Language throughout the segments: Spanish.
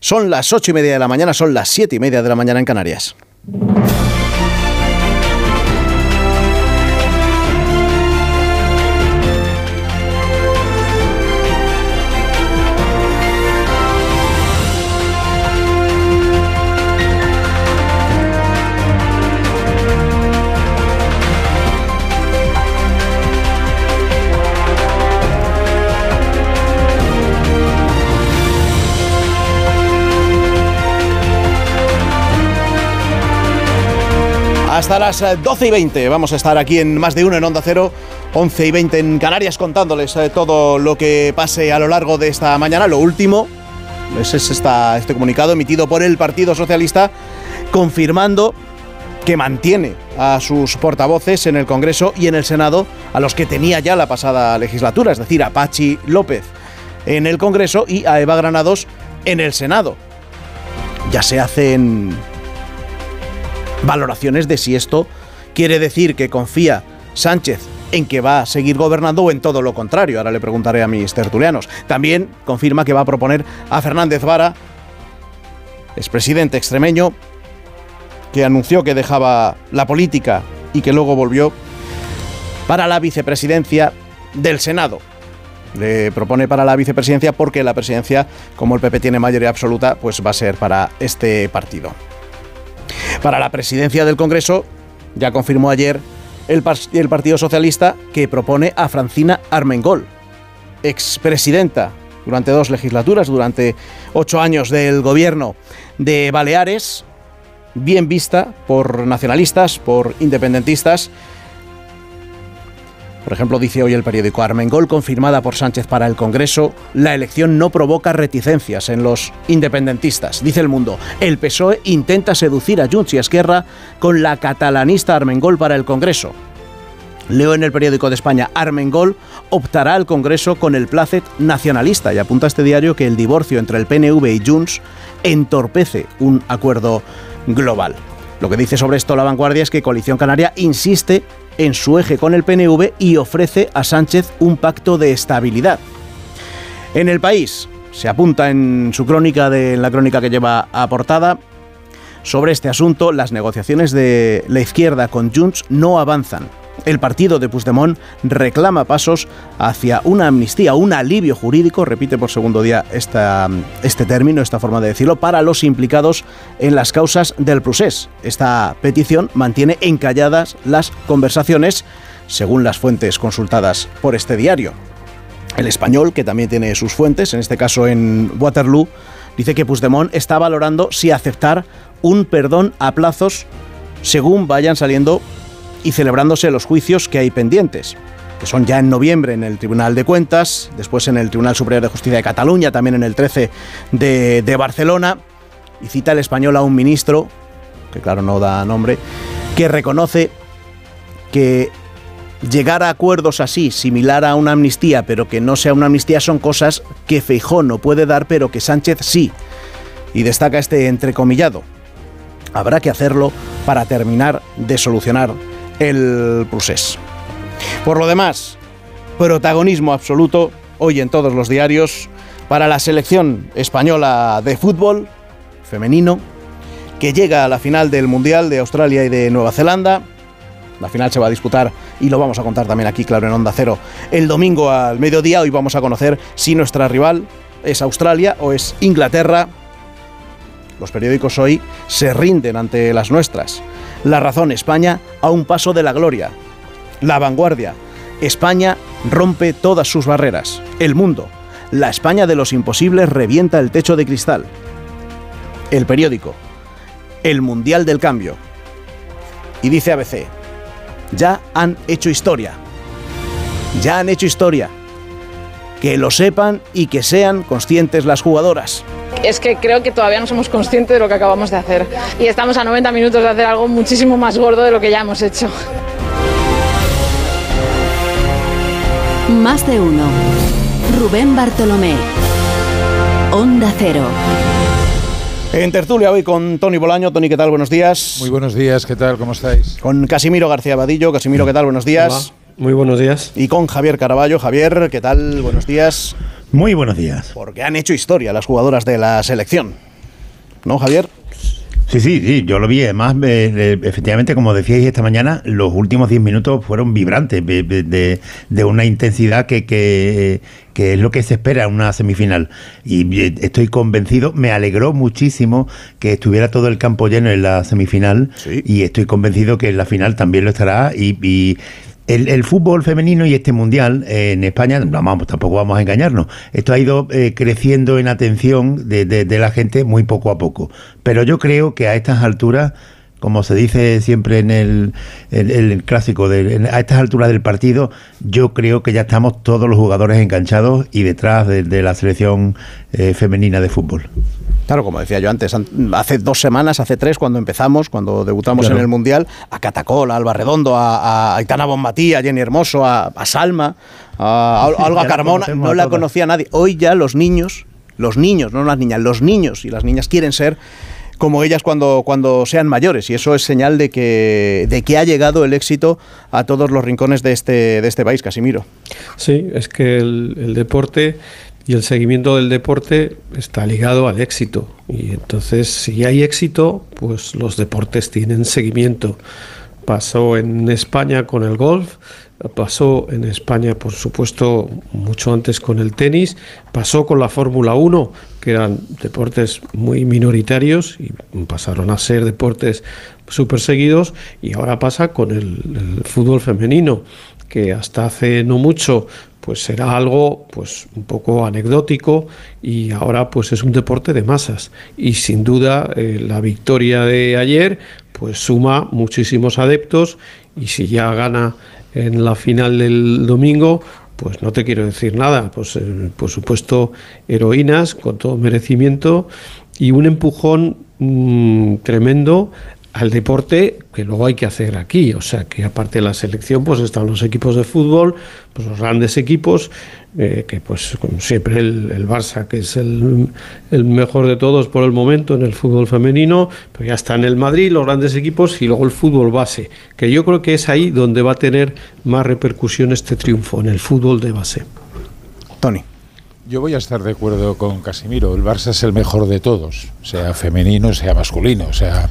Son las ocho y media de la mañana, son las siete y media de la mañana en Canarias. Hasta las 12 eh, y 20. Vamos a estar aquí en más de uno en Onda Cero, 11 y 20 en Canarias, contándoles eh, todo lo que pase a lo largo de esta mañana. Lo último es este comunicado emitido por el Partido Socialista confirmando que mantiene a sus portavoces en el Congreso y en el Senado, a los que tenía ya la pasada legislatura, es decir, a Pachi López en el Congreso y a Eva Granados en el Senado. Ya se hacen valoraciones de si esto quiere decir que confía Sánchez en que va a seguir gobernando o en todo lo contrario. Ahora le preguntaré a mis tertulianos. También confirma que va a proponer a Fernández Vara, expresidente extremeño, que anunció que dejaba la política y que luego volvió para la vicepresidencia del Senado. Le propone para la vicepresidencia porque la presidencia, como el PP tiene mayoría absoluta, pues va a ser para este partido. Para la presidencia del Congreso, ya confirmó ayer el, Partido Socialista que propone a Francina Armengol, expresidenta durante dos legislaturas, durante ocho años del gobierno de Baleares, bien vista por nacionalistas, por independentistas por ejemplo, dice hoy el periódico Armengol, confirmada por Sánchez para el Congreso, la elección no provoca reticencias en los independentistas. Dice el mundo, el PSOE intenta seducir a Junts y Esquerra con la catalanista Armengol para el Congreso. Leo en el periódico de España, Armengol optará al Congreso con el placet nacionalista y apunta este diario que el divorcio entre el PNV y Junts entorpece un acuerdo global. Lo que dice sobre esto la vanguardia es que Coalición Canaria insiste en su eje con el PNV y ofrece a Sánchez un pacto de estabilidad. En el país se apunta en su crónica de la crónica que lleva a portada sobre este asunto, las negociaciones de la izquierda con Junts no avanzan el partido de Puigdemont reclama pasos hacia una amnistía, un alivio jurídico, repite por segundo día este término, esta forma de decirlo, para los implicados en las causas del procés. Esta petición mantiene encalladas las conversaciones, según las fuentes consultadas por este diario. El español, que también tiene sus fuentes, en este caso en Waterloo, dice que Puigdemont está valorando si aceptar un perdón a plazos según vayan saliendo y celebrándose los juicios que hay pendientes, que son ya en noviembre en el Tribunal de Cuentas, después en el Tribunal Superior de Justicia de Cataluña, también en el 13 de, Barcelona, y cita el español a un ministro, que claro no da nombre, que reconoce que llegar a acuerdos así, similar a una amnistía, pero que no sea una amnistía, son cosas que Feijó no puede dar, pero que Sánchez sí. Y destaca este entrecomillado. Habrá que hacerlo para terminar de solucionar el procés. Por lo demás, protagonismo absoluto hoy en todos los diarios para la selección española de fútbol femenino que llega a la final del Mundial de Australia y de Nueva Zelanda. La final se va a disputar y lo vamos a contar también aquí, claro, en Onda Cero, el domingo al mediodía. Hoy vamos a conocer si nuestra rival es Australia o es Inglaterra. Los periódicos hoy se rinden ante las nuestras. La razón, España a un paso de la gloria. La vanguardia. España rompe todas sus barreras. El mundo. La España de los imposibles revienta el techo de cristal. El periódico. El Mundial del Cambio. Y dice ABC. Ya han hecho historia. Ya han hecho historia. Que lo sepan y que sean conscientes las jugadoras es que creo que todavía no somos conscientes de lo que acabamos de hacer. Y estamos a 90 minutos de hacer algo muchísimo más gordo de lo que ya hemos hecho. Más de uno. Rubén Bartolomé. Onda Cero. En tertulia hoy con Tony Bolaño. Tony, ¿qué tal? Buenos días. Muy buenos días, ¿qué tal? ¿Cómo estáis? Con Casimiro García Badillo. Casimiro, ¿qué tal? Buenos días. Muy buenos días. Y con Javier Caraballo. Javier, ¿qué tal? Buenos días. Muy buenos días. Porque han hecho historia las jugadoras de la selección. ¿no, Javier? Sí, sí, sí, yo lo vi. Además, eh, eh, efectivamente, como decíais esta mañana, los últimos 10 minutos fueron vibrantes, de, de, una intensidad que, que, que, es lo que se espera en una semifinal. Y eh, estoy convencido, me alegró muchísimo que estuviera todo el campo lleno en la semifinal. Y estoy convencido que en la final también lo estará. y, y el, fútbol femenino y este mundial eh, en España, vamos, tampoco vamos a engañarnos, esto ha ido eh, creciendo en atención de, la gente muy poco a poco. Pero yo creo que a estas alturas como se dice siempre en el, clásico, de, a estas alturas del partido, yo creo que ya estamos todos los jugadores enganchados y detrás de, la selección eh, femenina de fútbol. Claro, como decía yo antes, hace dos semanas, hace tres, cuando empezamos, cuando debutamos en el Mundial, a Catacol, a Alba Redondo, a, Aitana Bombatí, a Jenny Hermoso, a, Salma, a, Olga Carmona, no la conocía nadie. Hoy ya los niños, los niños, no las niñas, los niños y las niñas quieren ser como ellas cuando, cuando sean mayores y eso es señal de que, de que ha llegado el éxito a todos los rincones de este, de este país, Casimiro. Sí, es que el deporte y el seguimiento del deporte está ligado al éxito. Y entonces, si hay éxito, pues los deportes tienen seguimiento. Pasó en España con el golf, pasó en España, por supuesto, mucho antes con el tenis, pasó con la Fórmula 1, que eran deportes muy minoritarios y pasaron a ser deportes súper seguidos, y ahora pasa con el, el fútbol femenino que hasta hace no mucho pues será algo pues un poco anecdótico y ahora pues es un deporte de masas. Y sin duda eh, la victoria de ayer pues suma muchísimos adeptos y si ya gana en la final del domingo pues no te quiero decir nada. Pues eh, por supuesto heroínas con todo merecimiento y un empujón mm, tremendo al deporte que luego hay que hacer aquí. O sea, que aparte de la selección, pues están los equipos de fútbol, pues los grandes equipos, eh, que pues como siempre el, el Barça, que es el, el, mejor de todos por el momento en el fútbol femenino, pero ya está en el Madrid, los grandes equipos y luego el fútbol base, que yo creo que es ahí donde va a tener más repercusión este triunfo, en el fútbol de base. Tony. Yo voy a estar de acuerdo con Casimiro. El Barça es el mejor de todos, sea femenino, sea masculino. sea...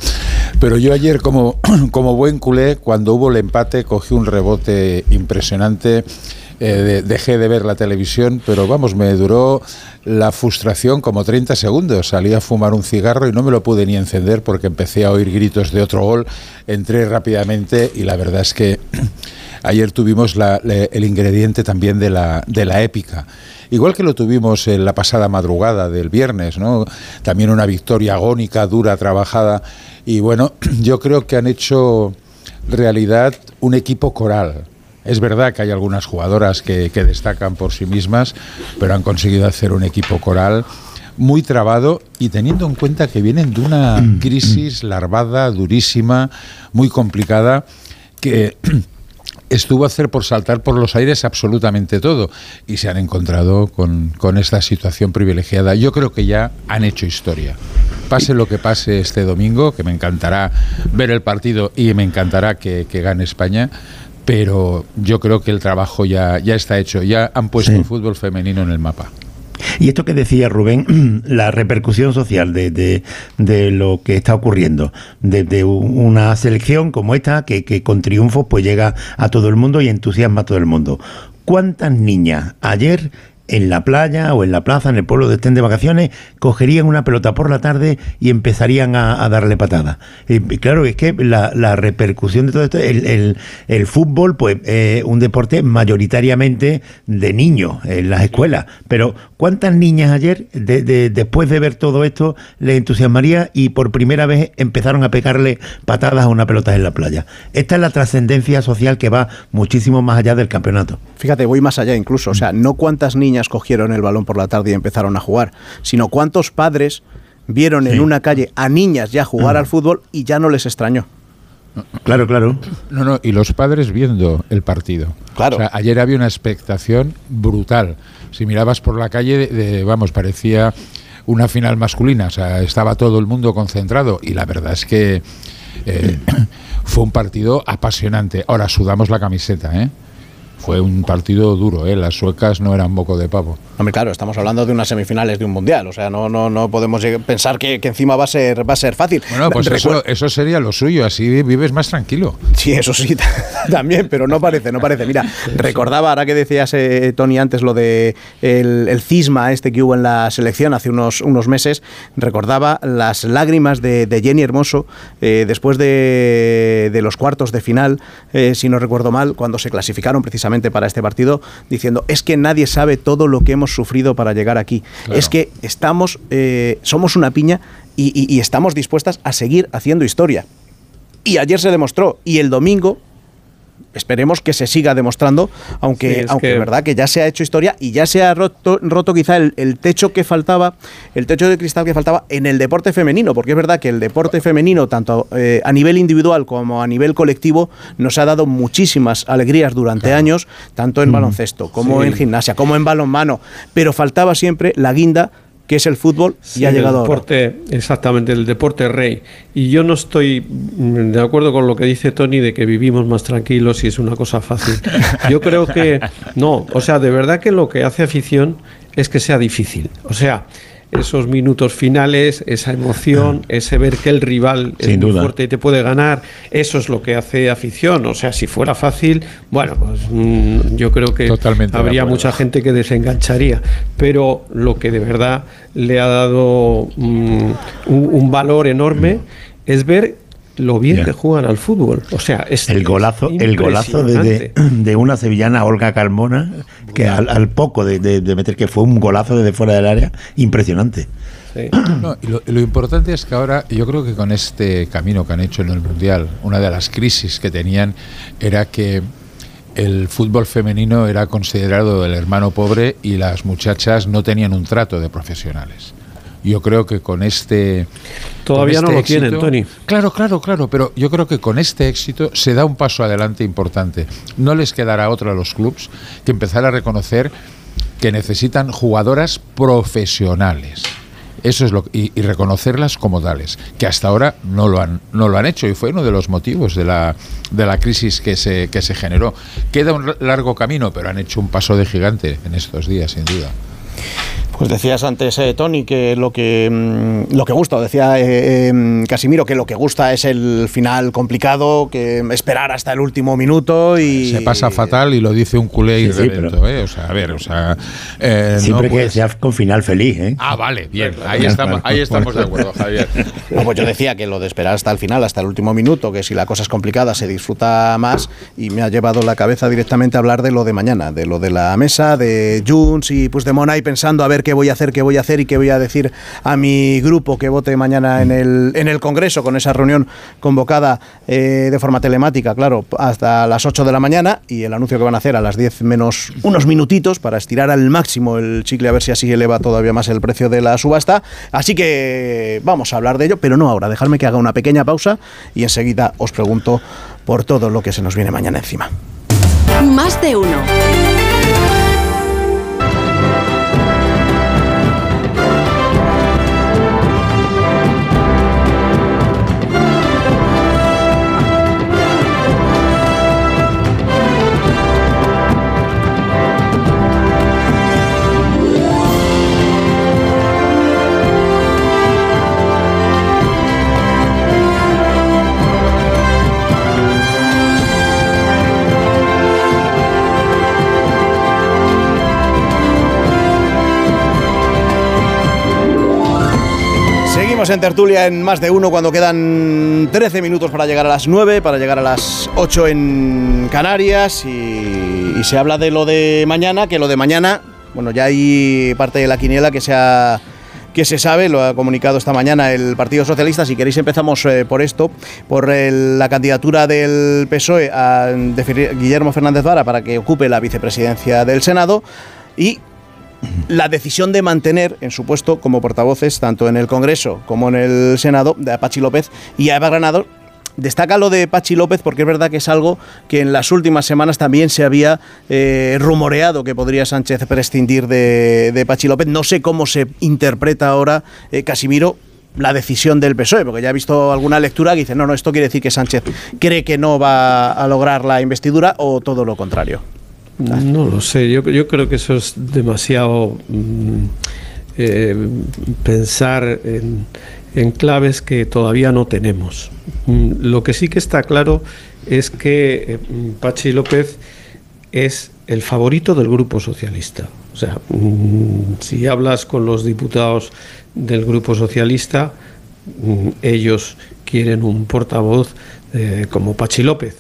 Pero yo ayer, como, como buen culé, cuando hubo el empate, cogí un rebote impresionante. Eh, dejé de ver la televisión, pero vamos, me duró la frustración como 30 segundos. Salí a fumar un cigarro y no me lo pude ni encender porque empecé a oír gritos de otro gol. Entré rápidamente y la verdad es que ayer tuvimos el ingrediente también de la, de la épica igual que lo tuvimos en la pasada madrugada del viernes, ¿no? También una victoria agónica, dura, trabajada. Y bueno, yo creo que han hecho realidad un equipo coral. Es verdad que hay algunas jugadoras que, destacan por sí mismas, pero han conseguido hacer un equipo coral muy trabado y teniendo en cuenta que vienen de una crisis larvada, durísima, muy complicada, que estuvo a hacer por saltar por los aires absolutamente todo y se han encontrado con, esta situación privilegiada. Yo creo que ya han hecho historia. Pase lo que pase este domingo, que me encantará ver el partido y me encantará que, gane España, pero yo creo que el trabajo ya, ya está hecho, ya han puesto el fútbol femenino en el mapa. Y esto que decía Rubén, la repercusión social de, de, lo que está ocurriendo, de, una selección como esta, que, que con triunfos pues llega a todo el mundo y entusiasma a todo el mundo. ¿Cuántas niñas ayer en la playa o en la plaza, en el pueblo de estén de vacaciones, cogerían una pelota por la tarde y empezarían a, darle patada. Y, claro, es que la, repercusión de todo esto, el, el, fútbol, pues es un deporte mayoritariamente de niños en las escuelas, pero ¿cuántas niñas ayer, después de ver todo esto, les entusiasmaría y por primera vez empezaron a pegarle patadas a una pelota en la playa? Esta es la trascendencia social que va muchísimo más allá del campeonato. Fíjate, voy más allá incluso, o sea, no cuántas niñas cogieron el balón por la tarde y empezaron a jugar, sino cuántos padres vieron en una calle a niñas ya jugar al fútbol y ya no les extrañó. Claro, claro. No, no, y los padres viendo el partido. Claro. ayer había una expectación brutal. Si mirabas por la calle, vamos, parecía una final masculina. O sea, estaba todo el mundo concentrado y la verdad es que eh, fue un partido apasionante. Ahora sudamos la camiseta, ¿eh? Fue un partido duro, ¿eh? las suecas no eran moco de pavo. Hombre, claro, estamos hablando de unas semifinales de un mundial, o sea, no, no, no podemos pensar que, encima va a ser va a ser fácil. Bueno, pues eso, sería lo suyo, así vives más tranquilo. Sí, eso sí, también, pero no parece, no parece. Mira, recordaba, ahora que decías, eh, Tony, antes lo de el, cisma este que hubo en la selección hace unos, unos meses, recordaba las lágrimas de, Jenny Hermoso eh, después de, los cuartos de final, eh, si no recuerdo mal, cuando se clasificaron precisamente para este partido, diciendo, es que nadie sabe todo lo que hemos sufrido para llegar aquí. Es que estamos, eh, somos una piña y, estamos dispuestas a seguir haciendo historia. Y ayer se demostró, y el domingo esperemos que se siga demostrando, aunque, aunque es verdad que ya se ha hecho historia y ya se ha roto, roto quizá el, techo que faltaba, el techo de cristal que faltaba en el deporte femenino, porque es verdad que el deporte femenino, tanto eh, a nivel individual como a nivel colectivo, nos ha dado muchísimas alegrías durante años, tanto en mm. baloncesto como en gimnasia, como en balonmano, pero faltaba siempre la guinda que es el fútbol y ha llegado el deporte, Exactamente, el deporte rey. Y yo no estoy mm, de acuerdo con lo que dice Tony de que vivimos más tranquilos y es una cosa fácil. Yo creo que no, o sea, de verdad que lo que hace afición es que sea difícil. O sea, esos minutos finales, esa emoción, ese ver que el rival es muy fuerte y te puede ganar, eso es lo que hace afición. O sea, si fuera fácil, bueno, pues mm, yo creo que habría mucha gente que desengancharía. Pero lo que de verdad le ha dado mm, un, valor enorme es ver lo bien que juegan al fútbol. O sea, es el golazo, el golazo de, de, una sevillana Olga Carmona, que al, poco de, meter que fue un golazo desde fuera del área, impresionante. lo, importante es que ahora yo creo que con este camino que han hecho en el Mundial, una de las crisis que tenían era que el fútbol femenino era considerado el hermano pobre y las muchachas no tenían un trato de profesionales. Yo creo que con este. Todavía no este lo tienen, Tony. Claro, claro, claro, pero yo creo que con este éxito se da un paso adelante importante. No les quedará otro a los clubes que empezar a reconocer que necesitan jugadoras profesionales. Eso es lo y, y, reconocerlas como tales, que hasta ahora no lo han no lo han hecho y fue uno de los motivos de la de la crisis que se que se generó. Queda un largo camino, pero han hecho un paso de gigante en estos días, sin duda. Pues decías antes, eh, Tony, que lo que mm, lo que gusta, decía eh, em, Casimiro, que lo que gusta es el final complicado, que esperar hasta el último minuto y... Se pasa fatal y lo dice un culé y ¿eh? O sea, a ver, o sea... Siempre que sea con final feliz, ¿eh? Ah, vale, bien, ahí estamos, ahí estamos de acuerdo, Javier. pues yo decía que lo de esperar hasta el final, hasta el último minuto, que si la cosa es complicada se disfruta más y me ha llevado la cabeza directamente a hablar de lo de mañana, de lo de la mesa, de Junts y pues de y pensando a ver qué qué voy a hacer, qué voy a hacer y qué voy a decir a mi grupo que vote mañana en el, en el Congreso con esa reunión convocada eh, de forma telemática, claro, hasta las 8 de la mañana y el anuncio que van a hacer a las 10 menos unos minutitos para estirar al máximo el chicle a ver si así eleva todavía más el precio de la subasta. Así que vamos a hablar de ello, pero no ahora, dejarme que haga una pequeña pausa y enseguida os pregunto por todo lo que se nos viene mañana encima. Más de uno. En tertulia en más de uno cuando quedan 13 minutos para llegar a las 9, para llegar a las 8 en Canarias y, se habla de lo de mañana, que lo de mañana, bueno, ya hay parte de la quiniela que se que se sabe, lo ha comunicado esta mañana el Partido Socialista. Si queréis empezamos eh, por esto, por la candidatura del PSOE a, de Guillermo Fernández Vara para que ocupe la vicepresidencia del Senado y la decisión de mantener en su puesto como portavoces, tanto en el Congreso como en el Senado, de Pachi López y a Eva Granado, Destaca lo de Pachi López porque es verdad que es algo que en las últimas semanas también se había eh, rumoreado que podría Sánchez prescindir de, Pachi López. No sé cómo se interpreta ahora, eh, Casimiro, la decisión del PSOE, porque ya he visto alguna lectura que dice, no, no, esto quiere decir que Sánchez cree que no va a lograr la investidura o todo lo contrario. No lo sé, yo, creo que eso es demasiado mm, eh, pensar en, claves que todavía no tenemos. Mm, lo que sí que está claro es que eh, Pachi López es el favorito del Grupo Socialista. O sea, mm, si hablas con los diputados del Grupo Socialista, ellos quieren un portavoz eh, como Pachi López.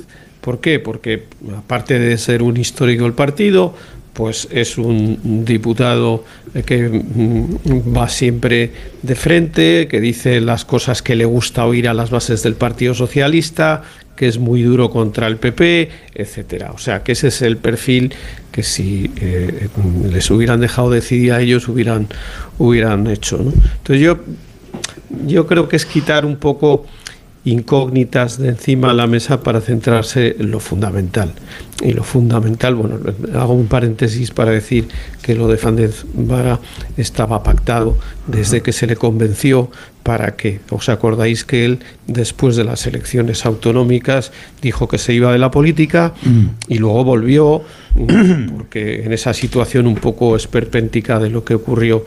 ¿Por qué? Porque aparte de ser un histórico del partido, pues es un diputado que mm, va siempre de frente, que dice las cosas que le gusta oír a las bases del Partido Socialista, que es muy duro contra el PP, etcétera. O sea, que ese es el perfil que si eh, les hubieran dejado decidir a ellos hubieran hubieran hecho. Entonces yo yo creo que es quitar un poco incógnitas de encima de la mesa para centrarse en lo fundamental. Y lo fundamental, bueno, hago un paréntesis para decir que lo de Fandez Vara estaba pactado desde que se le convenció para que, os acordáis que él, después de las elecciones autonómicas, dijo que se iba de la política y luego volvió, porque en esa situación un poco esperpéntica de lo que ocurrió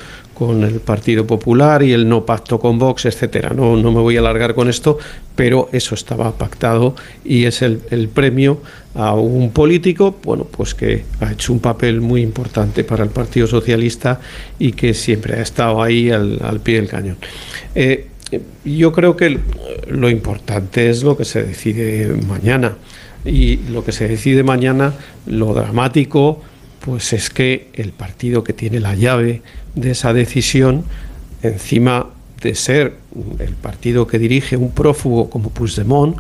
con el Partido Popular y el no pacto con Vox, etcétera. No, no me voy a alargar con esto, pero eso estaba pactado y es el, el premio a un político, bueno, pues que ha hecho un papel muy importante para el Partido Socialista y que siempre ha estado ahí al, al pie del cañón. Eh, yo creo que lo importante es lo que se decide mañana y lo que se decide mañana, lo dramático, pues es que el partido que tiene la llave de esa decisión, encima de ser el partido que dirige un prófugo como Puigdemont,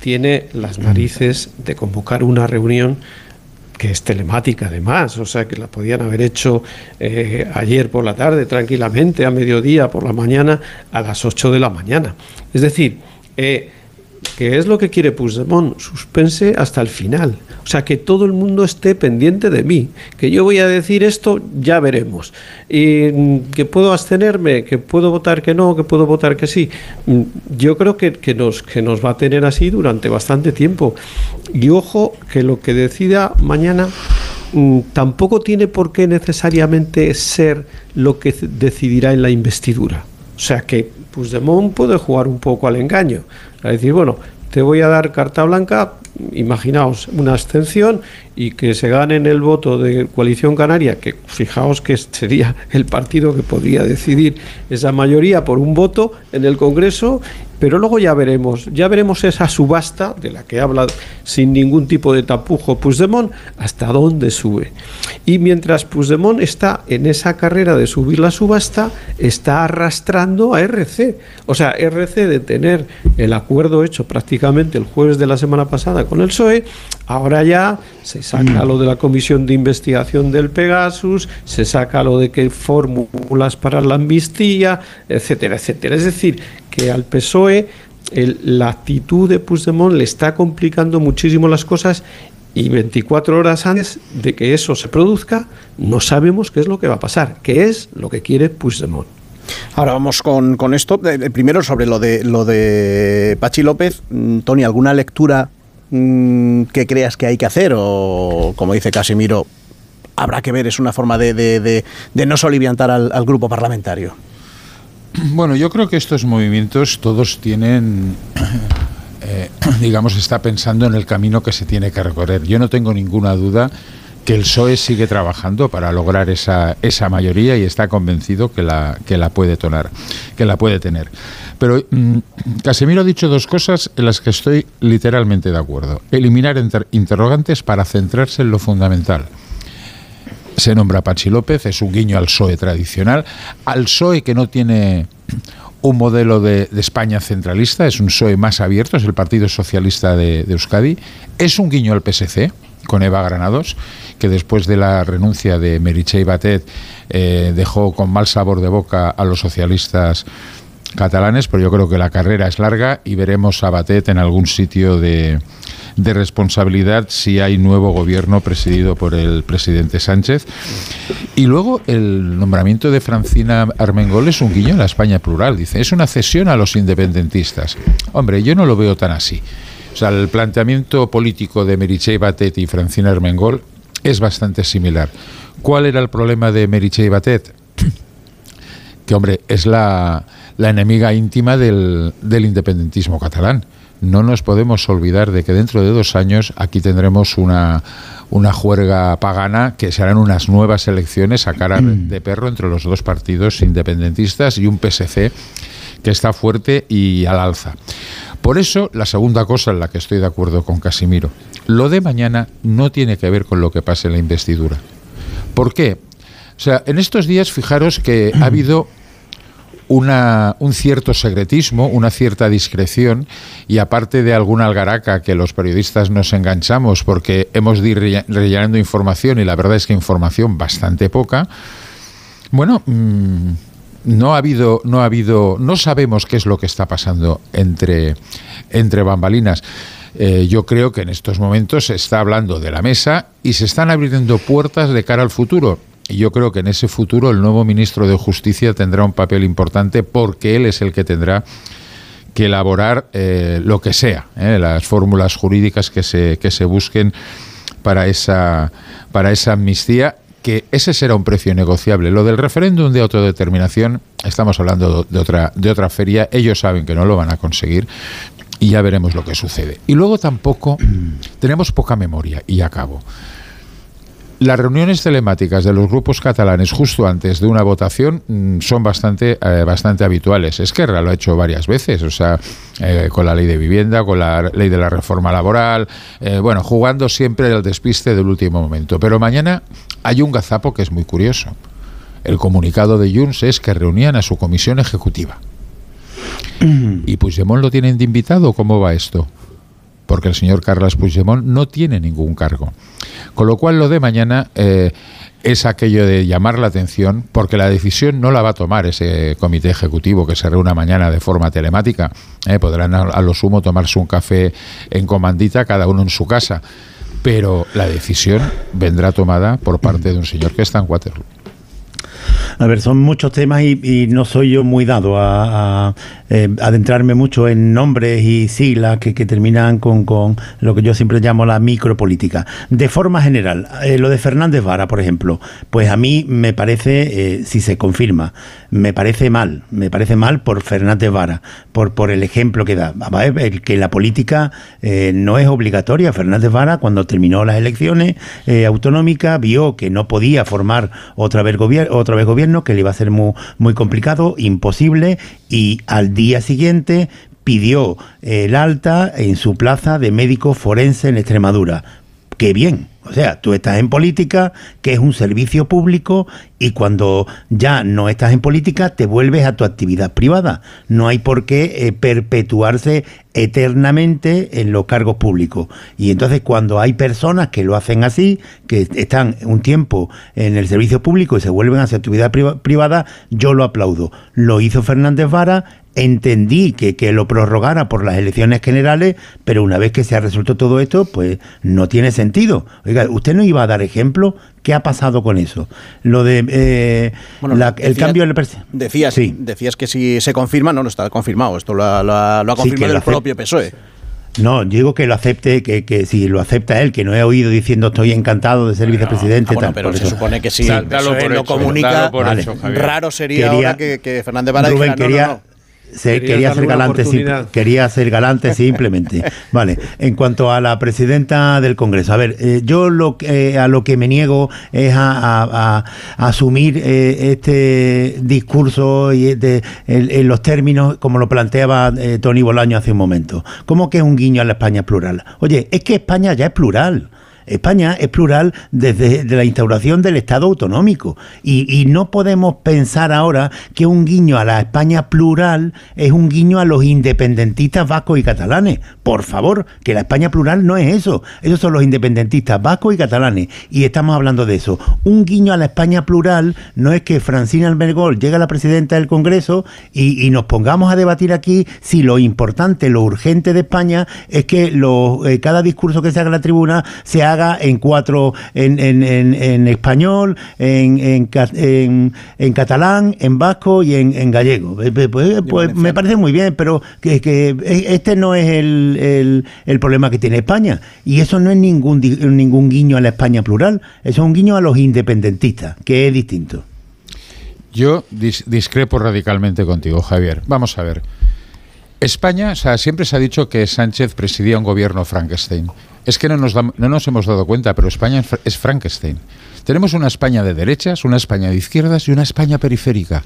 tiene las narices de convocar una reunión que es telemática además, o sea que la podían haber hecho eh, ayer por la tarde tranquilamente, a mediodía, por la mañana, a las 8 de la mañana. Es decir, eh, ¿Qué es lo que quiere Puigdemont? Suspense hasta el final. O sea, que todo el mundo esté pendiente de mí. Que yo voy a decir esto, ya veremos. Y mm, que puedo abstenerme, que puedo votar que no, que puedo votar que sí. Mm, yo creo que, que, nos, que nos va a tener así durante bastante tiempo. Y ojo, que lo que decida mañana mm, tampoco tiene por qué necesariamente ser lo que decidirá en la investidura. O sea que Puigdemont puede jugar un poco al engaño. A decir, bueno, te voy a dar carta blanca, imaginaos una abstención y que se gane en el voto de Coalición Canaria, que fijaos que sería el partido que podría decidir esa mayoría por un voto en el Congreso, pero luego ya veremos, ya veremos esa subasta de la que habla sin ningún tipo de tapujo Puigdemont, hasta dónde sube. Y mientras Puigdemont está en esa carrera de subir la subasta, está arrastrando a RC. O sea, RC de tener el acuerdo hecho prácticamente el jueves de la semana pasada con el PSOE, ahora ya se saca lo de la comisión de investigación del Pegasus, se saca lo de que fórmulas para la amnistía, etcétera, etcétera. Es decir, que al PSOE la actitud de Puigdemont le está complicando muchísimo las cosas y 24 horas antes de que eso se produzca, no sabemos qué es lo que va a pasar, qué es lo que quiere Puigdemont. Ahora vamos con, con esto. Eh, primero sobre lo de lo de Pachi López. Mm, Tony, ¿alguna lectura mm, que creas que hay que hacer? O como dice Casimiro, habrá que ver, es una forma de, de, de, no soliviantar al, al grupo parlamentario. Bueno, yo creo que estos movimientos todos tienen, eh, digamos, está pensando en el camino que se tiene que recorrer. Yo no tengo ninguna duda que el PSOE sigue trabajando para lograr esa, esa mayoría y está convencido que la, que la puede tonar, que la puede tener. Pero mmm, Casemiro ha dicho dos cosas en las que estoy literalmente de acuerdo. Eliminar inter interrogantes para centrarse en lo fundamental se nombra Pachi López, es un guiño al PSOE tradicional, al PSOE que no tiene un modelo de, España centralista, es un PSOE más abierto, es el Partido Socialista de, Euskadi, es un guiño al PSC con Eva Granados, que después de la renuncia de Meritxell Batet eh, dejó con mal sabor de boca a los socialistas catalanes, pero yo creo que la carrera es larga y veremos a Batet en algún sitio de, de responsabilidad si hay nuevo gobierno presidido por el presidente Sánchez. Y luego el nombramiento de Francina Armengol es un guiño en la España plural, dice, es una cesión a los independentistas. Hombre, yo no lo veo tan así. O sea, el planteamiento político de Meritxell Batet y Francina Armengol es bastante similar. ¿Cuál era el problema de Meritxell Batet? que, hombre, es la, la enemiga íntima del, del independentismo catalán no nos podemos olvidar de que dentro de dos años aquí tendremos una, una juerga pagana que serán unas nuevas elecciones a cara Mm. de perro entre los dos partidos independentistas y un PSC que está fuerte y al alza. Por eso, la segunda cosa en la que estoy de acuerdo con Casimiro, lo de mañana no tiene que ver con lo que pase en la investidura. ¿Por qué? O sea, en estos días, fijaros que ha habido una, un cierto secretismo, una cierta discreción y aparte de alguna algaraca que los periodistas nos enganchamos porque hemos de ir rellenando información y la verdad es que información bastante poca, bueno, mm, no ha habido, no ha habido, no sabemos qué es lo que está pasando entre, entre bambalinas. Eh, yo creo que en estos momentos se está hablando de la mesa y se están abriendo puertas de cara al futuro. Y yo creo que en ese futuro el nuevo ministro de Justicia tendrá un papel importante porque él es el que tendrá que elaborar eh, lo que sea, eh, las fórmulas jurídicas que se, que se busquen para esa, para esa amnistía, que ese será un precio negociable. Lo del referéndum de autodeterminación, estamos hablando de otra, de otra feria, ellos saben que no lo van a conseguir y ya veremos lo que sucede. Y luego tampoco tenemos poca memoria, y acabo. Las reuniones telemáticas de los grupos catalanes justo antes de una votación mm, son bastante, eh, bastante habituales. Esquerra lo ha hecho varias veces, o sea, eh, con la ley de vivienda, con la ley de la reforma laboral, eh, bueno, jugando siempre el despiste del último momento. Pero mañana hay un gazapo que es muy curioso. El comunicado de Junts es que reunían a su comisión ejecutiva. ¿Y Puigdemont lo tienen de invitado? ¿Cómo va esto? Porque el señor Carles Puigdemont no tiene ningún cargo. Con lo cual lo de mañana eh, es aquello de llamar la atención, porque la decisión no la va a tomar ese comité ejecutivo que se reúna mañana de forma telemática. Eh, podrán a, a lo sumo tomarse un café en comandita, cada uno en su casa. Pero la decisión vendrá tomada por parte de un señor que está en Waterloo. A ver, son muchos temas y, no soy yo muy dado a, a, eh, adentrarme mucho en nombres y siglas que, terminan con, con lo que yo siempre llamo la micropolítica. De forma general, eh, lo de Fernández Vara, por ejemplo, pues a mí me parece, eh, si se confirma, me parece mal, me parece mal por Fernández Vara, por, por el ejemplo que da. El que la política no es obligatoria. Fernández Vara, cuando terminó las elecciones autonómicas, vio que no podía formar otra vez, gobier otra vez gobierno, que le iba a ser muy, muy complicado, imposible, y al día siguiente pidió el alta en su plaza de médico forense en Extremadura. Qué bien. O sea, tú estás en política, que es un servicio público, y cuando ya no estás en política, te vuelves a tu actividad privada. No hay por qué eh, perpetuarse eternamente en los cargos públicos. Y entonces cuando hay personas que lo hacen así, que están un tiempo en el servicio público y se vuelven a su actividad priva privada, yo lo aplaudo. Lo hizo Fernández Vara, entendí que, que, lo prorrogara por las elecciones generales, pero una vez que se ha resuelto todo esto, pues no tiene sentido. Oiga, ¿usted no iba a dar ejemplo? ¿Qué ha pasado con eso? Lo de eh, bueno, la, decía, el cambio del. Decías, sí. decías que si se confirma, no, no está confirmado. Esto lo, ha, lo ha, lo ha confirmado sí, el propio PSOE. No, digo que lo acepte, que, que, si lo acepta él, que no he oído diciendo estoy encantado de ser bueno, vicepresidente. Ah, bueno, tal, pero se eso. supone que si PSOE lo comunica, vale. hecho, raro sería quería, ahora que, que Fernández Vara Rubén, dijera, quería, no, no, no. Se, quería ser galante quería ser galante simplemente. Vale en cuanto a la presidenta del Congreso a ver eh, yo lo eh, a lo que me niego es a, a, a, a asumir eh, este discurso y de, en, en, los términos como lo planteaba eh, Tony Bolaño hace un momento. Como que es un guiño a la España plural oye es que España ya es plural España es plural desde la instauración del Estado autonómico y, y, no podemos pensar ahora que un guiño a la España plural es un guiño a los independentistas vascos y catalanes. Por favor, que la España plural no es eso. Esos son los independentistas vascos y catalanes y estamos hablando de eso. Un guiño a la España plural no es que Francina Albergol llegue a la presidenta del Congreso y, nos pongamos a debatir aquí si lo importante, lo urgente de España es que lo, eh, cada discurso que se haga en la tribuna se haga haga en cuatro, en, en, en, español, en, en, catalán, en vasco y en, gallego. Pues, pues me parece muy bien, pero que, que este no es el, el, problema que tiene España. Y eso no es ningún, ningún guiño a la España plural, eso es un guiño a los independentistas, que es distinto. Yo discrepo radicalmente contigo, Javier. Vamos a ver. España, o sea, siempre se ha dicho que Sánchez presidía un gobierno Frankenstein. Es que no nos, no nos hemos dado cuenta, pero España es Frankenstein. Tenemos una España de derechas, una España de izquierdas y una España periférica.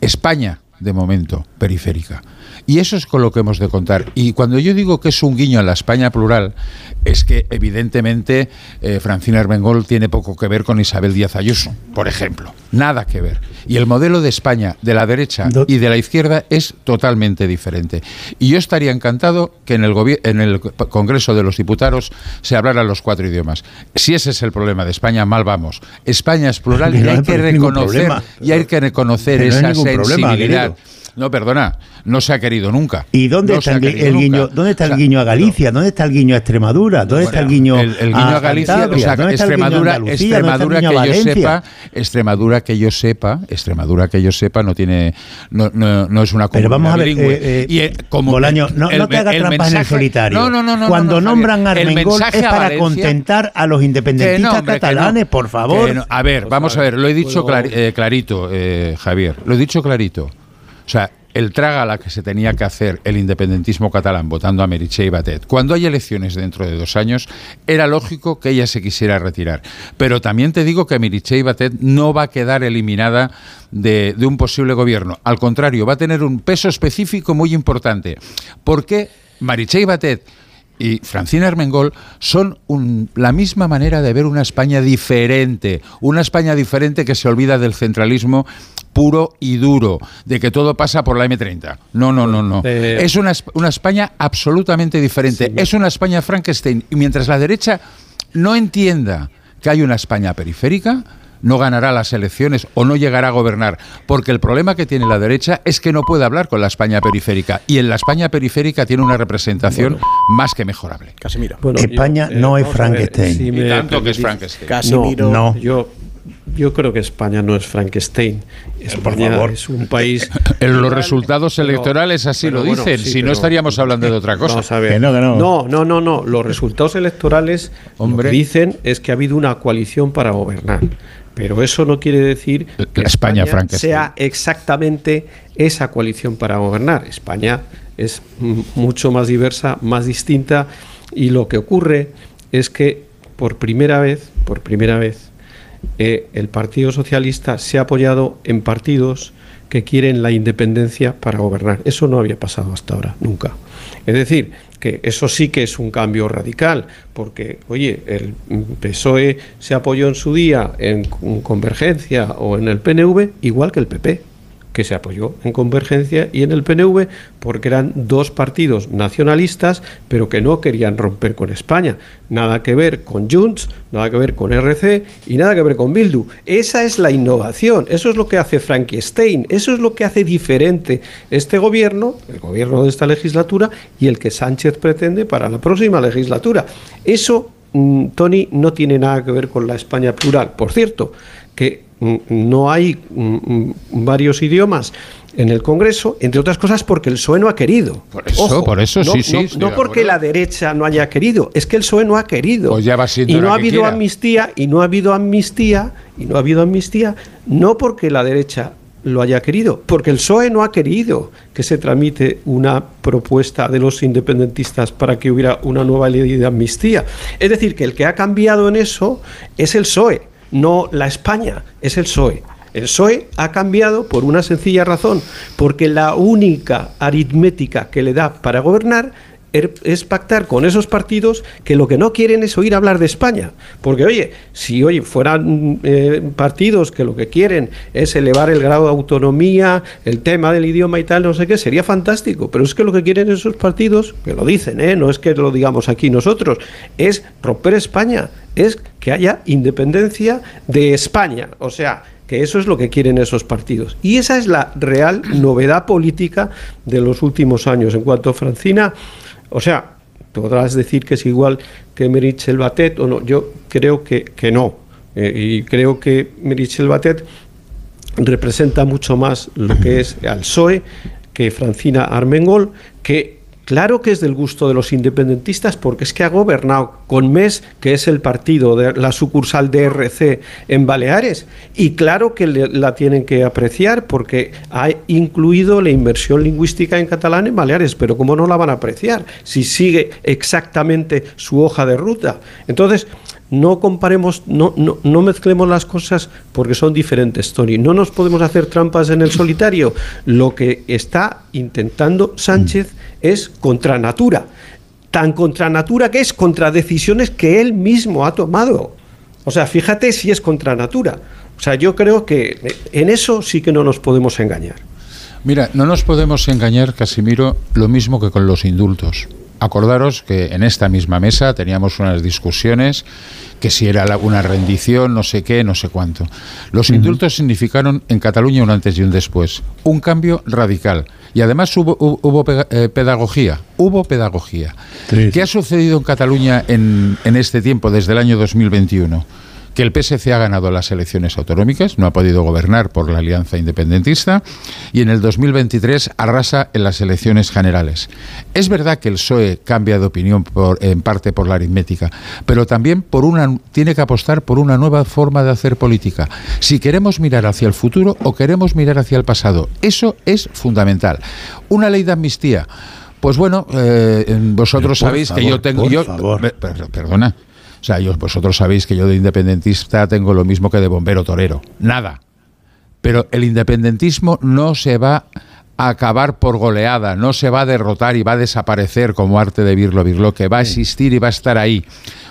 España, de momento, periférica. Y eso es con lo que hemos de contar. Y cuando yo digo que es un guiño a la España plural, es que evidentemente eh, Francina Armengol tiene poco que ver con Isabel Díaz Ayuso, por ejemplo. Nada que ver. Y el modelo de España de la derecha y de la izquierda es totalmente diferente. Y yo estaría encantado que en el, en el Congreso de los Diputados se hablara los cuatro idiomas. Si ese es el problema de España, mal vamos. España es plural y hay que reconocer, y hay que reconocer esa sensibilidad. No, perdona, no se ha querido nunca. ¿Y dónde está el, guiño? ¿Dónde está el guiño a Galicia? ¿Dónde está el guiño a Extremadura? ¿Dónde está el guiño, el, guiño a, Galicia? O sea, Extremadura, Extremadura que yo sepa, Extremadura que yo sepa, Extremadura que yo sepa no tiene, no, no, es una comunidad Pero vamos a ver. Eh, eh, y, eh, como Bolaño, no, no te hagas trampas en el solitario. No, no, no, Cuando nombran a Armengol es para contentar a los independentistas catalanes, por favor. a ver, vamos a ver, lo he dicho clarito, Javier, lo he dicho clarito. O sea, el traga a la que se tenía que hacer el independentismo catalán votando a Meritxell Batet. Cuando hay elecciones dentro de dos años, era lógico que ella se quisiera retirar. Pero también te digo que Meritxell Batet no va a quedar eliminada de, un posible gobierno. Al contrario, va a tener un peso específico muy importante. ¿Por qué Meritxell Batet y Francina Armengol son la misma manera de ver una España diferente, una España diferente que se olvida del centralismo puro y duro, de que todo pasa por la M30. No, no, no, no. Eh, es una, una, España absolutamente diferente. es una España Frankenstein. Y mientras la derecha no entienda que hay una España periférica, no ganará las elecciones o no llegará a gobernar, porque el problema que tiene la derecha es que no puede hablar con la España periférica y en la España periférica tiene una representación más que mejorable. Casimiro. España no es Frankenstein. tanto que es Frankenstein. Casimiro, no. Yo yo creo que España no es Frankenstein. España es un país. En los resultados electorales así lo dicen. si no estaríamos hablando de otra cosa. no, no, no. no, Los resultados electorales lo que dicen es que ha habido una coalición para gobernar. Pero eso no quiere decir que España, sea exactamente esa coalición para gobernar. España es mucho más diversa, más distinta y lo que ocurre es que por primera vez, por primera vez, eh, el Partido Socialista se ha apoyado en partidos que quieren la independencia para gobernar. Eso no había pasado hasta ahora, nunca. Es decir, que eso sí que es un cambio radical, porque, oye, el PSOE se apoyó en su día en Convergencia o en el PNV, igual que el PP que se apoyó en Convergencia y en el PNV porque eran dos partidos nacionalistas pero que no querían romper con España. Nada que ver con Junts, nada que ver con RC y nada que ver con Bildu. Esa es la innovación, eso es lo que hace Frankenstein, eso es lo que hace diferente este gobierno, el gobierno de esta legislatura y el que Sánchez pretende para la próxima legislatura. Eso, mm, Tony, no tiene nada que ver con la España plural. Por cierto, que no hay mm, mm, varios idiomas en el Congreso, entre otras cosas porque el PSOE no ha querido. Por eso, por eso sí, sí. No, porque la derecha no haya querido, es que el PSOE no ha querido. Pues ya va y no ha habido amnistía, y no ha habido amnistía, y no ha habido amnistía, no porque la derecha lo haya querido, porque el PSOE no ha querido que se tramite una propuesta de los independentistas para que hubiera una nueva ley de amnistía. Es decir, que el que ha cambiado en eso es el PSOE no la España, es el PSOE. El PSOE ha cambiado por una sencilla razón, porque la única aritmética que le da para gobernar er, es pactar con esos partidos que lo que no quieren es oír hablar de España. Porque, oye, si oye, fueran eh, partidos que lo que quieren es elevar el grado de autonomía, el tema del idioma y tal, no sé qué, sería fantástico. Pero es que lo que quieren esos partidos, que lo dicen, ¿eh? no es que lo digamos aquí nosotros, es romper España, es que haya independencia de España. O sea, que eso es lo que quieren esos partidos. Y esa es la real novedad política de los últimos años. En cuanto a Francina, o sea, podrás decir que es igual que Merichel Batet o no. Yo creo que, que no. Eh, y creo que Merichel Batet representa mucho más lo que es al PSOE que Francina Armengol, que Claro que es del gusto de los independentistas porque es que ha gobernado con MES, que es el partido de la sucursal de RC en Baleares, y claro que la tienen que apreciar porque ha incluido la inversión lingüística en catalán en Baleares, pero ¿cómo no la van a apreciar si sigue exactamente su hoja de ruta? Entonces, no comparemos, no, no, no, mezclemos las cosas porque son diferentes, Tony. No nos podemos hacer trampas en el solitario. Lo que está intentando Sánchez es contra natura. Tan contra natura que es contra decisiones que él mismo ha tomado. O sea, fíjate si es contra natura. O sea, yo creo que en eso sí que no nos podemos engañar. Mira, no nos podemos engañar, Casimiro, lo mismo que con los indultos. Acordaros que en esta misma mesa teníamos unas discusiones que si era una rendición, no sé qué, no sé cuánto. Los indultos significaron en Cataluña un antes y un después, un cambio radical. Y además hubo, hubo eh, pedagogía, hubo pedagogía. ¿Qué ha sucedido en Cataluña en, en este tiempo, desde el año 2021? Que el PSC ha ganado las elecciones autonómicas, no ha podido gobernar por la alianza independentista y en el 2023 arrasa en las elecciones generales. Es verdad que el PSOE cambia de opinión en parte por la aritmética, pero también por una, tiene que apostar por una nueva forma de hacer política. Si queremos mirar hacia el futuro o queremos mirar hacia el pasado, eso es fundamental. Una ley de amnistía. Pues bueno, eh, vosotros sabéis que yo tengo... Yo, perdona. O sea, vosotros sabéis que yo de independentista tengo lo mismo que de bombero torero. Nada. Pero el independentismo no se va a acabar por goleada, no se va a derrotar y va a desaparecer como arte de Birlo Birlo, que va a existir y va a estar ahí.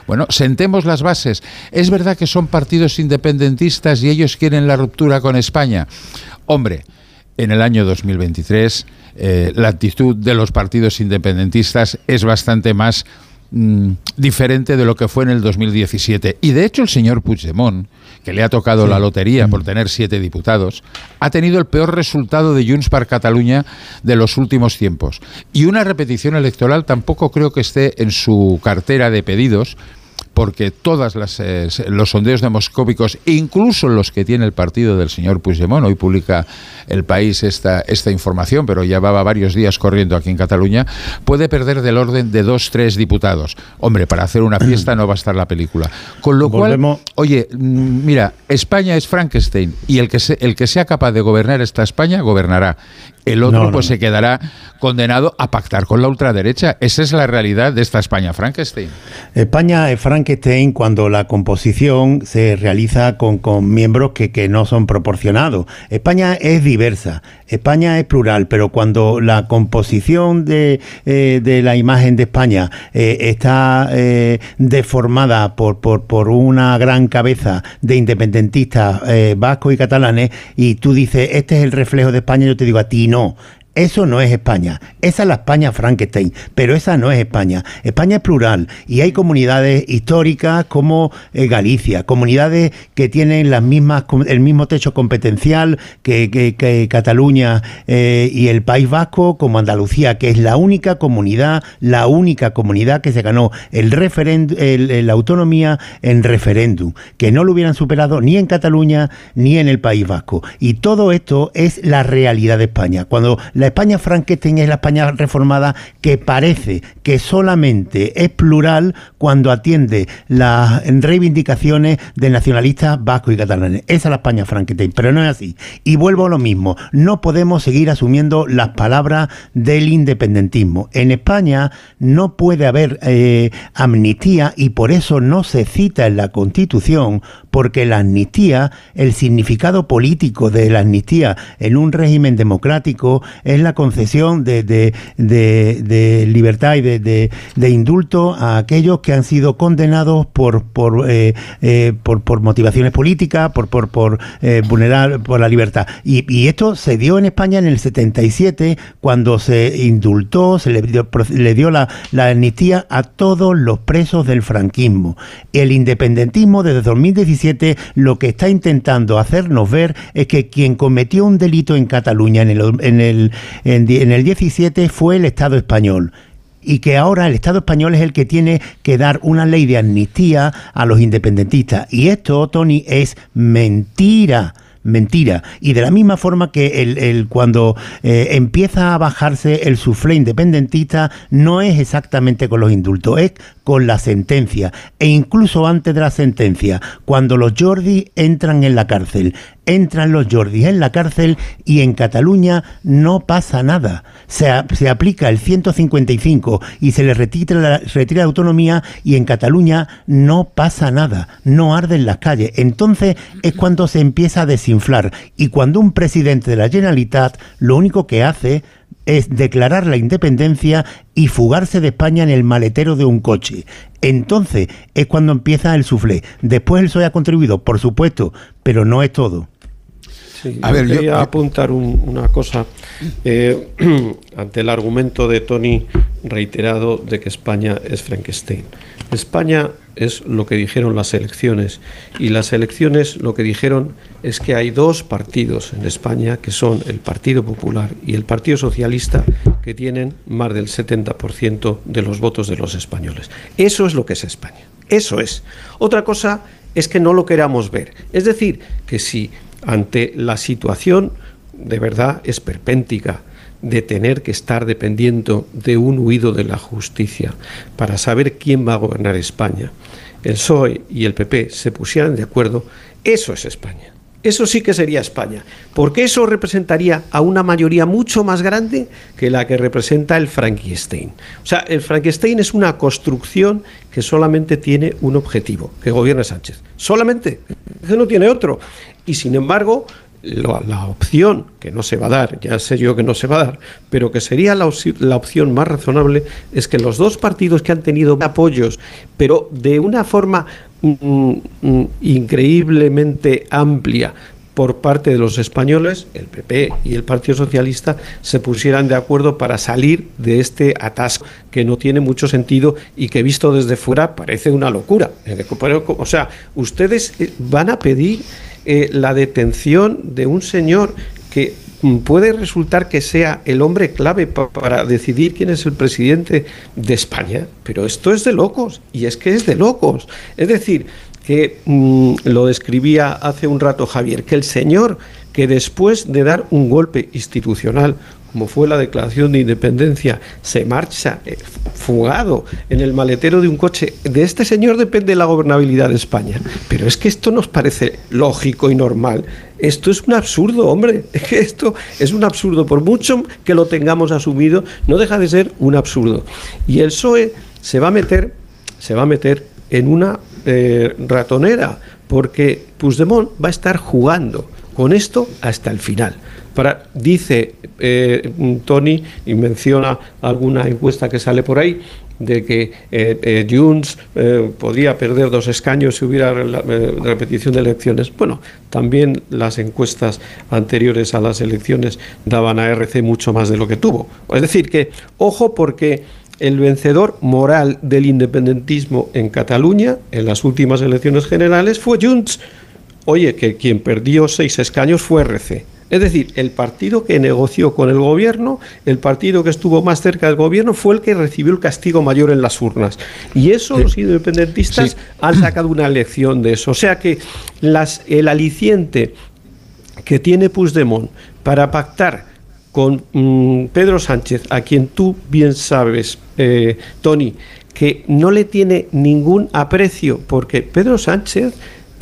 Bueno, sentemos las bases. Es verdad que son partidos independentistas y ellos quieren la ruptura con España. Hombre, en el año 2023 eh, la actitud de los partidos independentistas es bastante más Mm, diferente de lo que fue en el 2017. Y de hecho el señor Puigdemont, que le ha tocado la lotería por mm. tener siete diputados, ha tenido el peor resultado de Junts per Cataluña de los últimos tiempos. Y una repetición electoral tampoco creo que esté en su cartera de pedidos porque todos eh, los sondeos demoscópicos, incluso los que tiene el partido del señor Puigdemont, hoy publica el país esta, esta información, pero va varios días corriendo aquí en Cataluña, puede perder del orden de dos, tres diputados. Hombre, para hacer una fiesta no va a estar la película. Con lo cual, oye, mm, mira, España es Frankenstein y el que, el que sea capaz de gobernar esta España, gobernará. El otro pues se quedará condenado a pactar con la ultraderecha. Esa es la realidad de esta España Frankenstein. España es Frankenstein cuando la composición se realiza con, miembros que, que, no son proporcionados. España es diversa, España es plural, pero cuando la composición de, eh, de la imagen de España eh, está eh, deformada por, por, por, una gran cabeza de independentistas vascos y catalanes y tú dices, este es el reflejo de España, yo te digo a ti, no. Eso no es España. Esa es la España Frankenstein, pero esa no es España. España es plural y hay comunidades históricas como eh, Galicia, comunidades que tienen las mismas, el mismo techo competencial que, Cataluña eh, y el País Vasco, como Andalucía, que es la única comunidad, la única comunidad que se ganó el la autonomía en referéndum, que no lo hubieran superado ni en Cataluña ni en el País Vasco. Y todo esto es la realidad de España. Cuando la España Frankenstein es la España reformada que parece que solamente es plural cuando atiende las reivindicaciones de nacionalistas vascos y catalanes. Esa es la España Frankenstein, pero no es así. Y vuelvo a lo mismo, no podemos seguir asumiendo las palabras del independentismo. En España no puede haber eh, amnistía y por eso no se cita en la Constitución, porque la amnistía, el significado político de la amnistía en un régimen democrático es la concesión de, libertad y de, indulto a aquellos que han sido condenados por, eh, eh, motivaciones políticas, por, por, eh, vulnerar por la libertad. Y, y, esto se dio en España en el 77, cuando se indultó, se le dio, le dio la, la amnistía a todos los presos del franquismo. El independentismo desde 2017 lo que está intentando hacernos ver es que quien cometió un delito en Cataluña en el, en el en, el 17 fue el Estado español y que ahora el Estado español es el que tiene que dar una ley de amnistía a los independentistas. Y esto, Tony, es mentira mentira. Y de la misma forma que el, cuando eh, empieza a bajarse el suflé independentista, no es exactamente con los indultos, es con la sentencia. E incluso antes de la sentencia, cuando los Jordi entran en la cárcel, entran los Jordis en la cárcel y en Cataluña no pasa nada. Se, se aplica el 155 y se les retira la, retira autonomía y en Cataluña no pasa nada, no arden las calles. Entonces es cuando se empieza a desinflar y cuando un presidente de la Generalitat lo único que hace es declarar la independencia y fugarse de España en el maletero de un coche. Entonces es cuando empieza el suflé. Después el PSOE ha contribuido, por supuesto, pero no es todo a ver, quería apuntar una cosa eh, ante el argumento de Tony reiterado de que España es Frankenstein. España es lo que dijeron las elecciones y las elecciones lo que dijeron es que hay dos partidos en España que son el Partido Popular y el Partido Socialista que tienen más del 70% de los votos de los españoles. Eso es lo que es España. Eso es. Otra cosa es que no lo queramos ver. Es decir, que si ante la situación de verdad esperpéntica de tener que estar dependiendo de un huido de la justicia para saber quién va a gobernar España, el PSOE y el PP se pusieran de acuerdo, eso es España. Eso sí que sería España, porque eso representaría a una mayoría mucho más grande que la que representa el Frankenstein. O sea, el Frankenstein es una construcción que solamente tiene un objetivo, que gobierne Sánchez. Solamente, que no tiene otro. Y sin embargo, la, opción, que no se va a dar, ya sé yo que no se va a dar, pero que sería la, opción más razonable, es que los dos partidos que han tenido apoyos, pero de una forma increíblemente amplia por parte de los españoles, el PP y el Partido Socialista, se pusieran de acuerdo para salir de este atasco que no tiene mucho sentido y que visto desde fuera parece una locura. O sea, ustedes eh, van a pedir eh, la detención de un señor que puede resultar que sea el hombre clave para decidir quién es el presidente de España, pero esto es de locos, y es que es de locos. Es decir, que mm, lo describía hace un rato Javier, que el señor que después de dar un golpe institucional como fue la declaración de independencia, se marcha eh, fugado en el maletero de un coche. De este señor depende la gobernabilidad de España. Pero es que esto nos parece lógico y normal. Esto es un absurdo, hombre. Esto es un absurdo. Por mucho que lo tengamos asumido, no deja de ser un absurdo. Y el PSOE se va a meter, se va a meter en una eh, ratonera, porque Puigdemont va a estar jugando con esto hasta el final. Dice eh, Tony y menciona alguna encuesta que sale por ahí de que eh, eh Junts eh, podría perder dos escaños si hubiera repetición de elecciones. Bueno, también las encuestas anteriores a las elecciones daban a RC mucho más de lo que tuvo. Es decir, que ojo porque el vencedor moral del independentismo en Cataluña en las últimas elecciones generales fue Junts. Oye, que quien perdió seis escaños fue RC. Es decir, el partido que negoció con el gobierno, el partido que estuvo más cerca del gobierno, fue el que recibió el castigo mayor en las urnas. Y eso los independentistas han sacado una lección de eso. O sea que las, el aliciente que tiene Puigdemont para pactar con mm, Pedro Sánchez, a quien tú bien sabes, eh, Tony, que no le tiene ningún aprecio, porque Pedro Sánchez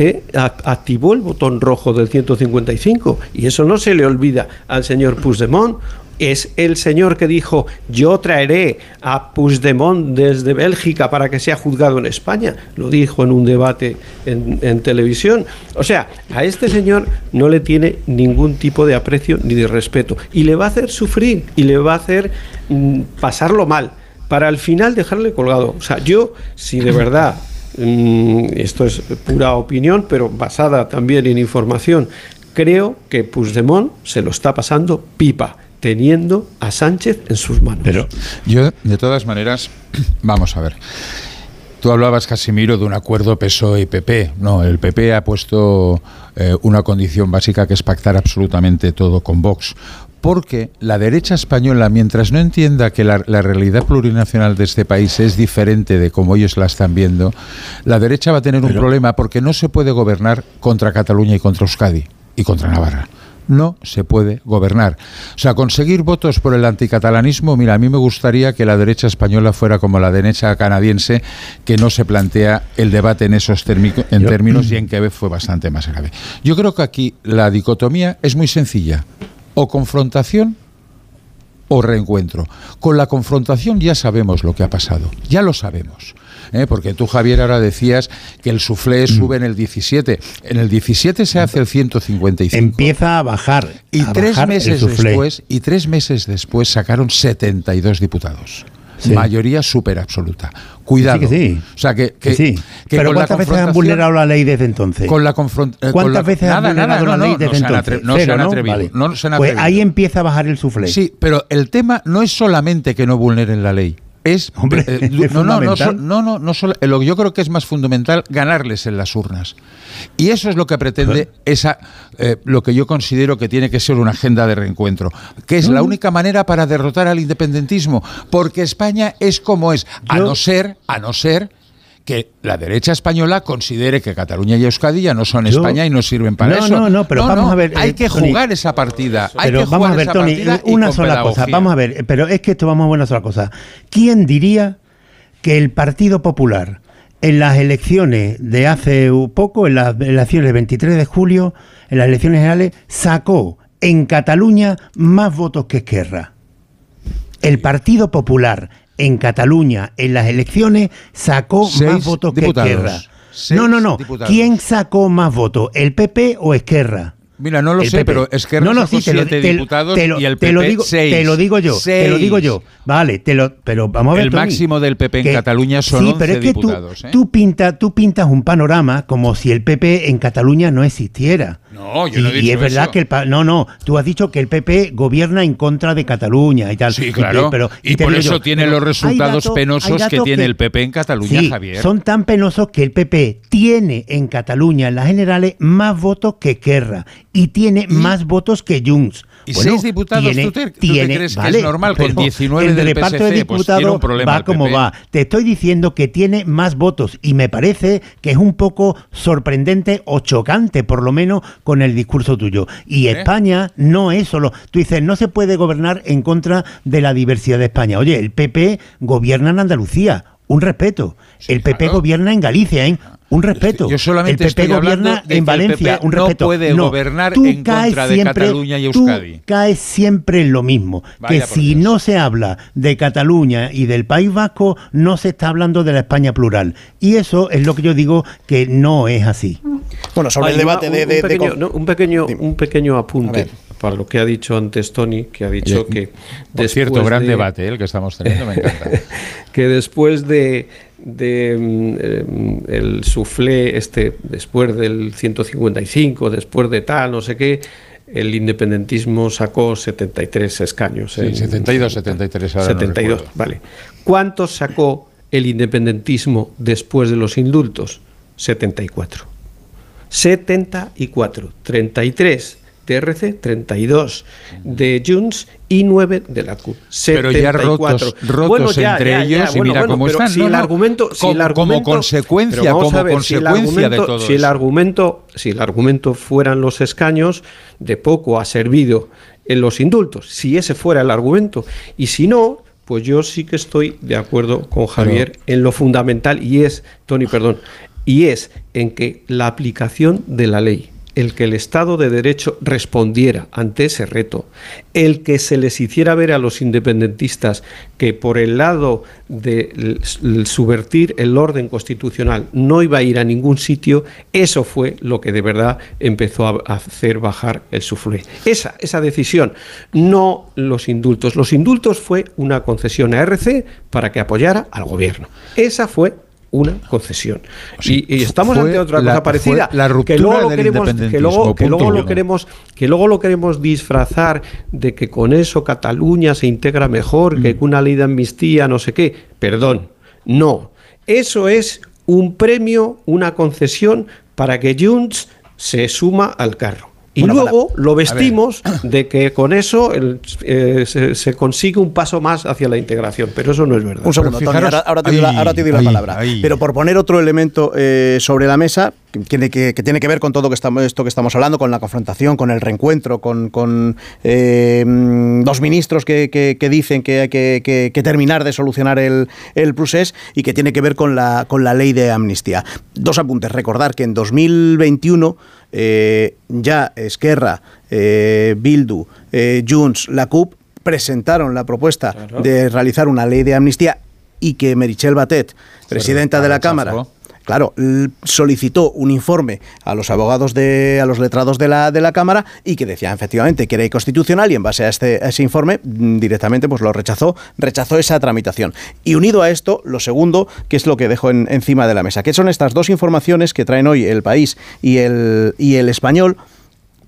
eh, activó el botón rojo del 155 y eso no se le olvida al señor Puigdemont. Es el señor que dijo yo traeré a Puigdemont desde Bélgica para que sea juzgado en España. Lo dijo en un debate en, televisión. O sea, a este señor no le tiene ningún tipo de aprecio ni de respeto. Y le va a hacer sufrir y le va a hacer mm, pasarlo mal para al final dejarle colgado. O sea, yo, si de verdad esto es pura opinión, pero basada también en información, creo que Puigdemont se lo está pasando pipa teniendo a Sánchez en sus manos. Pero yo, de todas maneras, vamos a ver. Tú hablabas, Casimiro, de un acuerdo PSOE y PP. No, el PP ha puesto eh, una condición básica que es pactar absolutamente todo con Vox porque la derecha española, mientras no entienda que la, la, realidad plurinacional de este país es diferente de como ellos la están viendo, la derecha va a tener un problema porque no se puede gobernar contra Cataluña y contra Euskadi y contra Navarra no se puede gobernar. O sea, conseguir votos por el anticatalanismo, mira, a mí me gustaría que la derecha española fuera como la derecha canadiense, que no se plantea el debate en esos en términos y en Quebec fue bastante más grave. Yo creo que aquí la dicotomía es muy sencilla. O confrontación o reencuentro. Con la confrontación ya sabemos lo que ha pasado, ya lo sabemos. ¿eh? porque tú, Javier, ahora decías que el suflé mm. sube en el 17. En el 17 se hace el 155. Empieza a bajar. Y, tres, meses después, y tres meses después sacaron 72 diputados. Mayoría súper absoluta. Cuidado. Sí, que sí. O sea, que, sí. Pero ¿cuántas veces han vulnerado la ley desde entonces? Con la confrontación. ¿Cuántas veces han vulnerado la ley desde entonces? no, se han atrevido, no se han Pues ahí empieza a bajar el suflé. Sí, pero el tema no es solamente que no vulneren la ley es, Hombre, eh, no, no, no, no, no, no solo, lo que yo creo que es más fundamental ganarles en las urnas. Y eso es lo que pretende esa eh, lo que yo considero que tiene que ser una agenda de reencuentro, que es la única manera para derrotar al independentismo, porque España es como es, a no ser, a no ser que la derecha española considere que Cataluña y Euskadi ya no son España y no sirven para eso. No, no, pero vamos a ver. Hay eh, que jugar esa partida. Hay pero vamos a ver, Tony, una sola cosa. Vamos a ver, pero es que esto vamos a ver una sola cosa. ¿Quién diría que el Partido Popular en las elecciones de hace poco, en las elecciones del 23 de julio, en las elecciones generales, sacó en Cataluña más votos que Esquerra? El Partido Popular en Cataluña en las elecciones sacó más votos que Esquerra. No, no, no. ¿Quién sacó más votos, el PP o Esquerra? Mira, no lo sé, pero Esquerra no, no, sí, te lo, diputados y el PP te lo digo, Te lo digo yo, te lo digo yo. Vale, te lo, pero vamos a ver, El máximo del PP en Cataluña son sí, pero es que diputados. Tú, ¿eh? tú pintas un panorama como si el PP en Cataluña no existiera. No, yo no he dicho Y es verdad que el no, no, tú has dicho que el PP gobierna en contra de Cataluña y tal. Sí, claro. Y, pero, y, por eso tiene los resultados penosos que tiene el PP en Cataluña, Javier. Son tan penosos que el PP tiene en Cataluña en las generales más votos que Querra y tiene más votos que Junts. ¿Y seis diputados tiene, ¿tú, te, crees que es normal con 19 el del reparto PSC? de diputados pues va como va. Te estoy diciendo que tiene más votos y me parece que es un poco sorprendente o chocante, por lo menos con el discurso tuyo. Y ¿Eh? España no es solo. Tú dices, no se puede gobernar en contra de la diversidad de España. Oye, el PP gobierna en Andalucía. Un respeto. el PP gobierna en Galicia, ¿eh? Un respeto. Yo solamente el PP gobierna en Valencia. un respeto. No puede gobernar en contra de Cataluña y Euskadi. Tú caes siempre en lo mismo. que si no se habla de Cataluña y del País Vasco, no se está hablando de la España plural. Y eso es lo que yo digo que no es así. Bueno, sobre el debate de, un, pequeño, un, pequeño, apunte para lo que ha dicho antes Tony, que ha dicho que... Por cierto, gran debate ¿eh? el que estamos teniendo, me encanta. que después de de mm, eh, el suflé este después del 155, después de tal, no sé qué, el independentismo sacó 73 escaños. Sí, 72, 73 ahora 72, vale. ¿Cuántos sacó el independentismo después de los indultos? 74. 74, 33 TRC, 32 de Junts y 9 de la CUP. Pero ya rotos, rotos entre ellos y mira cómo están. Si, el argumento, si como, el argumento, como consecuencia, como consecuencia de todo si el argumento, Si el argumento fueran los escaños, de poco ha servido en los indultos, si ese fuera el argumento. Y si no, pues yo sí que estoy de acuerdo con Javier en lo fundamental y es, Tony, perdón, y es en que la aplicación de la ley el que el Estado de Derecho respondiera ante ese reto, el que se les hiciera ver a los independentistas que por el lado de subvertir el orden constitucional no iba a ir a ningún sitio, eso fue lo que de verdad empezó a hacer bajar el suflé. Esa, esa decisión, no los indultos. Los indultos fue una concesión a RC para que apoyara al gobierno. Esa fue una concesión. y, estamos ante otra cosa parecida. La ruptura que luego lo queremos, que luego, que luego lo queremos, que luego lo queremos disfrazar de que con eso Cataluña se integra mejor, que con mm. una ley de amnistía, no sé qué. Perdón, no. Eso es un premio, una concesión para que Junts se suma al carro. Y luego lo vestimos de que con eso eh, se, consigue un paso más hacia la integración, pero eso no es verdad. Un segundo, ahora, te doy la, palabra. Pero por poner otro elemento eh, sobre la mesa, que tiene que, tiene que ver con todo que estamos, esto que estamos hablando, con la confrontación, con el reencuentro, con, eh, dos ministros que, dicen que hay que, terminar de solucionar el, el procés y que tiene que ver con la, con la ley de amnistía. Dos apuntes. Recordar que en 2021 eh, ya Esquerra, eh, Bildu, eh, Junts, la CUP presentaron la propuesta de realizar una ley de amnistía y que Merichel Batet, presidenta de la Cámara, claro, solicitó un informe a los abogados de, a los letrados de la, de la Cámara y que decía efectivamente que era inconstitucional y en base a, este, ese informe mm, directamente pues lo rechazó, rechazó esa tramitación. Y unido a esto, lo segundo, que es lo que dejo encima de la mesa, que son estas dos informaciones que traen hoy el país y el, y el español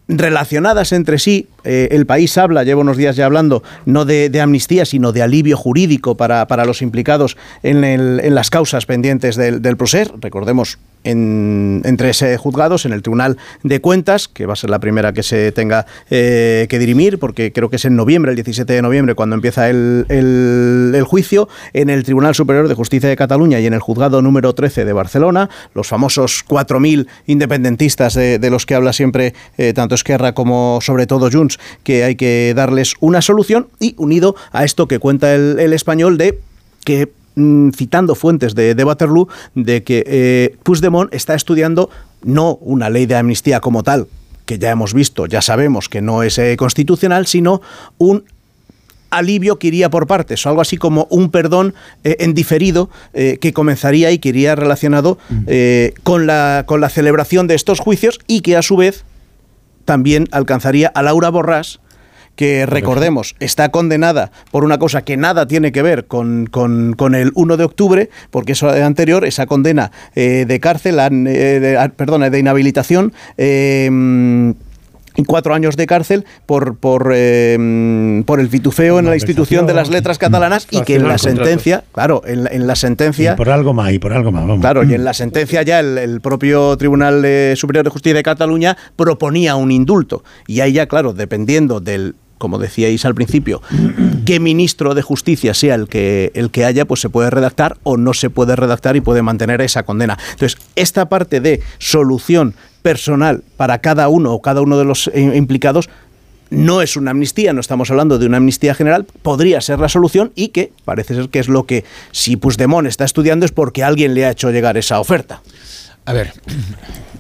relacionadas entre sí. Eh, el país habla, llevo unos días ya hablando, no de, amnistía, sino de alivio jurídico para, para los implicados en, el, en, las causas pendientes del, del proceso. Recordemos, en, tres juzgados, en el Tribunal de Cuentas, que va a ser la primera que se tenga eh, que dirimir, porque creo que es en noviembre, el 17 de noviembre, cuando empieza el, juicio, en el Tribunal Superior de Justicia de Cataluña y en el juzgado número 13 de Barcelona, los famosos 4.000 independentistas de, los que habla siempre eh, tanto Esquerra como sobre todo Junts, que hay que darles una solución y unido a esto que cuenta el, español de que citando fuentes de, de, Waterloo, de que eh, Puigdemont está estudiando no una ley de amnistía como tal, que ya hemos visto, ya sabemos que no es eh, constitucional, sino un alivio que iría por partes, o algo así como un perdón eh, en diferido que comenzaría y que iría relacionado con, la, con la celebración de estos juicios y que a su vez también alcanzaría a Laura Borrás, que recordemos, está condenada por una cosa que nada tiene que ver con, con, el 1 de octubre, porque eso anterior, esa condena eh, de cárcel, eh, ah, perdón, de inhabilitación, eh, cuatro años de cárcel por por, por el fitufeo en la institución de las letras catalanas y que en la sentencia, claro, en la, sentencia... por algo más, y por algo más, Claro, y en la sentencia ya el, propio Tribunal Superior de Justicia de Cataluña proponía un indulto. Y ahí ya, claro, dependiendo del como decíais al principio, qué ministro de Justicia sea el que, el que haya, pues se puede redactar o no se puede redactar y puede mantener esa condena. Entonces, esta parte de solución personal para cada uno o cada uno de los implicados no es una amnistía, no estamos hablando de una amnistía general, podría ser la solución y que parece ser que es lo que si Puigdemont está estudiando es porque alguien le ha hecho llegar esa oferta. A ver,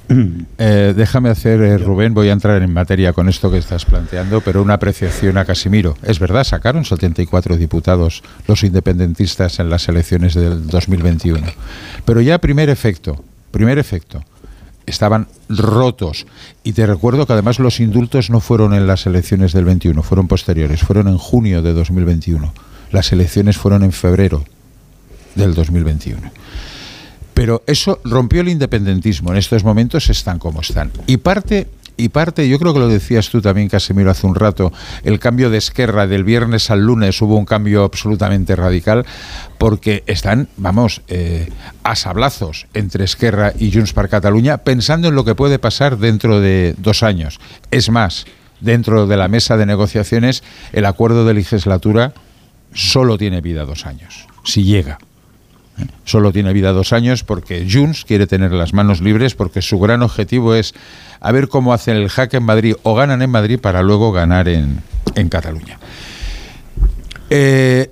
eh, déjame hacer, eh, Rubén, voy a entrar en materia con esto que estás planteando, pero una apreciación a Casimiro. Es verdad, sacaron 74 diputados los independentistas en las elecciones del 2021. Pero ya primer efecto, primer efecto, estaban rotos. Y te recuerdo que además los indultos no fueron en las elecciones del 21, fueron posteriores, fueron en junio de 2021. Las elecciones fueron en febrero del 2021. Pero eso rompió el independentismo. En estos momentos están como están. Y parte y parte, yo creo que lo decías tú también, Casemiro, hace un rato, el cambio de Esquerra del viernes al lunes hubo un cambio absolutamente radical, porque están, vamos, eh, a sablazos entre Esquerra y Junts per Cataluña, pensando en lo que puede pasar dentro de dos años. Es más, dentro de la mesa de negociaciones, el acuerdo de legislatura solo tiene vida dos años, si llega. Solo tiene vida dos años porque Junts quiere tener las manos libres porque su gran objetivo es a ver cómo hacen el hack en Madrid o ganan en Madrid para luego ganar en, en Cataluña. Eh,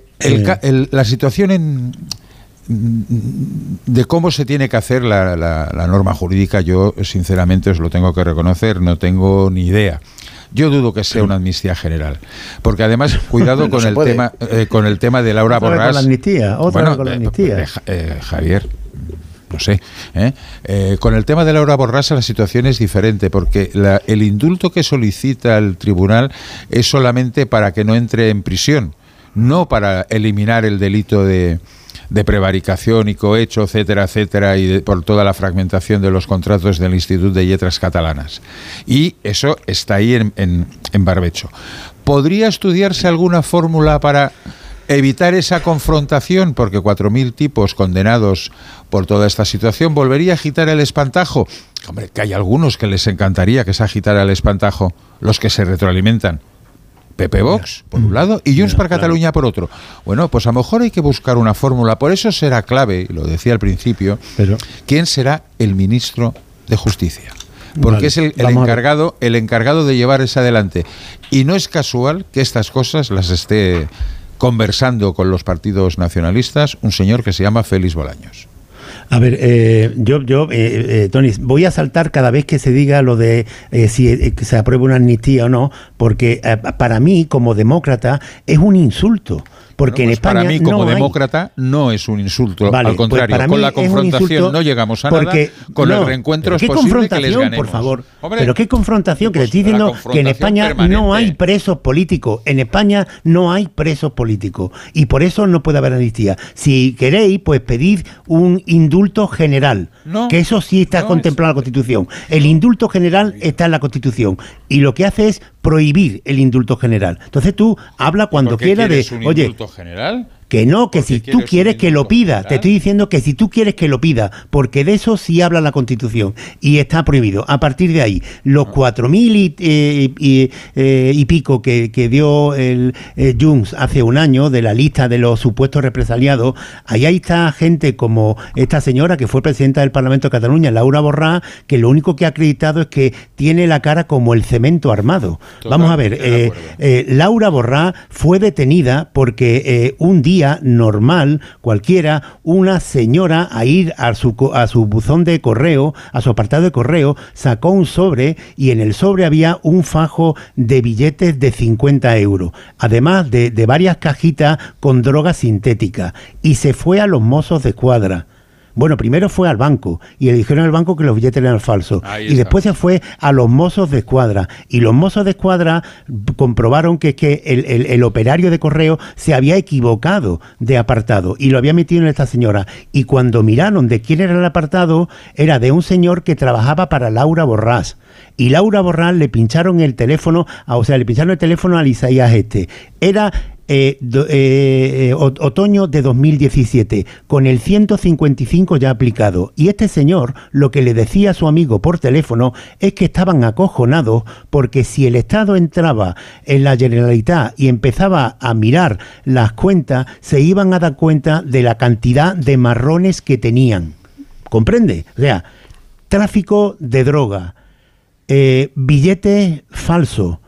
la situación en, de cómo se tiene que hacer la, la, norma jurídica, yo sinceramente os lo tengo que reconocer, no tengo ni idea. Yo dudo que sea una amnistía general, porque además cuidado con el tema eh, con el tema de Laura Borrás. Con la amnistía, otra con la eh, amnistía. Eh, Javier, no sé. con el tema de Laura Borrás la situación es diferente, porque el indulto que solicita el tribunal es solamente para que no entre en prisión, no para eliminar el delito de, de prevaricación y cohecho, etcétera, etcétera, y por toda la fragmentación de los contratos del Instituto de Letras Catalanas. Y eso está ahí en, en barbecho. ¿Podría estudiarse alguna fórmula para evitar esa confrontación? Porque 4.000 tipos condenados por toda esta situación volvería a agitar el espantajo. Hombre, que hay algunos que les encantaría que se agitara el espantajo, los que se retroalimentan. Pepe Vox, por un lado, y Junts para Cataluña por otro. Bueno, pues a lo mejor hay que buscar una fórmula. Por eso será clave, lo decía al principio, Pero- quién será el ministro de Justicia. Porque Vale, es el, encargado, el encargado de llevar eso adelante. Y no es casual que estas cosas las esté conversando con los partidos nacionalistas un señor que se llama Félix Bolaños. A ver, eh, yo, yo eh, eh, Tony, voy a saltar cada vez que se diga lo de eh, si eh, se aprueba una amnistía o no, porque eh, para mí, como demócrata, es un insulto. Porque Bueno, en pues España para mí, como no hay- demócrata, no es un insulto. Vale, Al pues contrario, con la confrontación no llegamos a porque- nada. Con no, el reencuentro es ¿qué posible que les confrontación, ganemos. por favor? Hombre, pero qué confrontación, que pues te estoy la diciendo que en España no hay presos políticos. En España no hay presos políticos. Y por eso no puede haber amnistía. Si queréis, pues pedid un indulto general. No, que eso sí está contemplado en la Constitución. El indulto general está en la Constitución. Y lo que hace es prohibir el indulto general. Entonces tú habla cuando ¿Por qué quieras de, oye, general? Que no, que ¿Por qué si tú quieres que lo pida, te estoy diciendo que si tú quieres que lo pida, porque de eso sí habla la Constitución y está prohibido. A partir de ahí, los cuatro mil y, eh, y, eh, y pico que, que dio el eh, Junts hace un año de la lista de los supuestos represaliados, ahí está gente como esta señora que fue presidenta del Parlamento de Cataluña, Laura Borrá, que lo único que ha acreditado es que tiene la cara como el cemento armado. Vamos a ver, Laura Borrá fue detenida porque un día normal, cualquiera, una señora a ir a su, a su buzón de correo, a su apartado de correo, sacó un sobre y en el sobre había un fajo de billetes de 50 euros, además de, de varias cajitas con droga sintética, y se fue a los mozos de escuadra. Bueno, primero fue al banco y le dijeron al banco que los billetes eran falsos. Ahí y está. después se fue a los mozos de escuadra. Y los mozos de escuadra comprobaron que, es que el, el- el operario de correo se había equivocado de apartado y lo había metido en esta señora. Y cuando miraron de quién era el apartado, era de un señor que trabajaba para Laura Borrás. Y Laura Borrás le pincharon el teléfono, a- o sea, le pincharon el teléfono al Isaías este. Era eh, do- eh, eh, ot- otoño de 2017, con el 155 ya aplicado. Y este señor lo que le decía a su amigo por teléfono es que estaban acojonados porque si el Estado entraba en la Generalitat y empezaba a mirar las cuentas, se iban a dar cuenta de la cantidad de marrones que tenían. ¿Comprende? O sea, tráfico de droga, eh, billetes falsos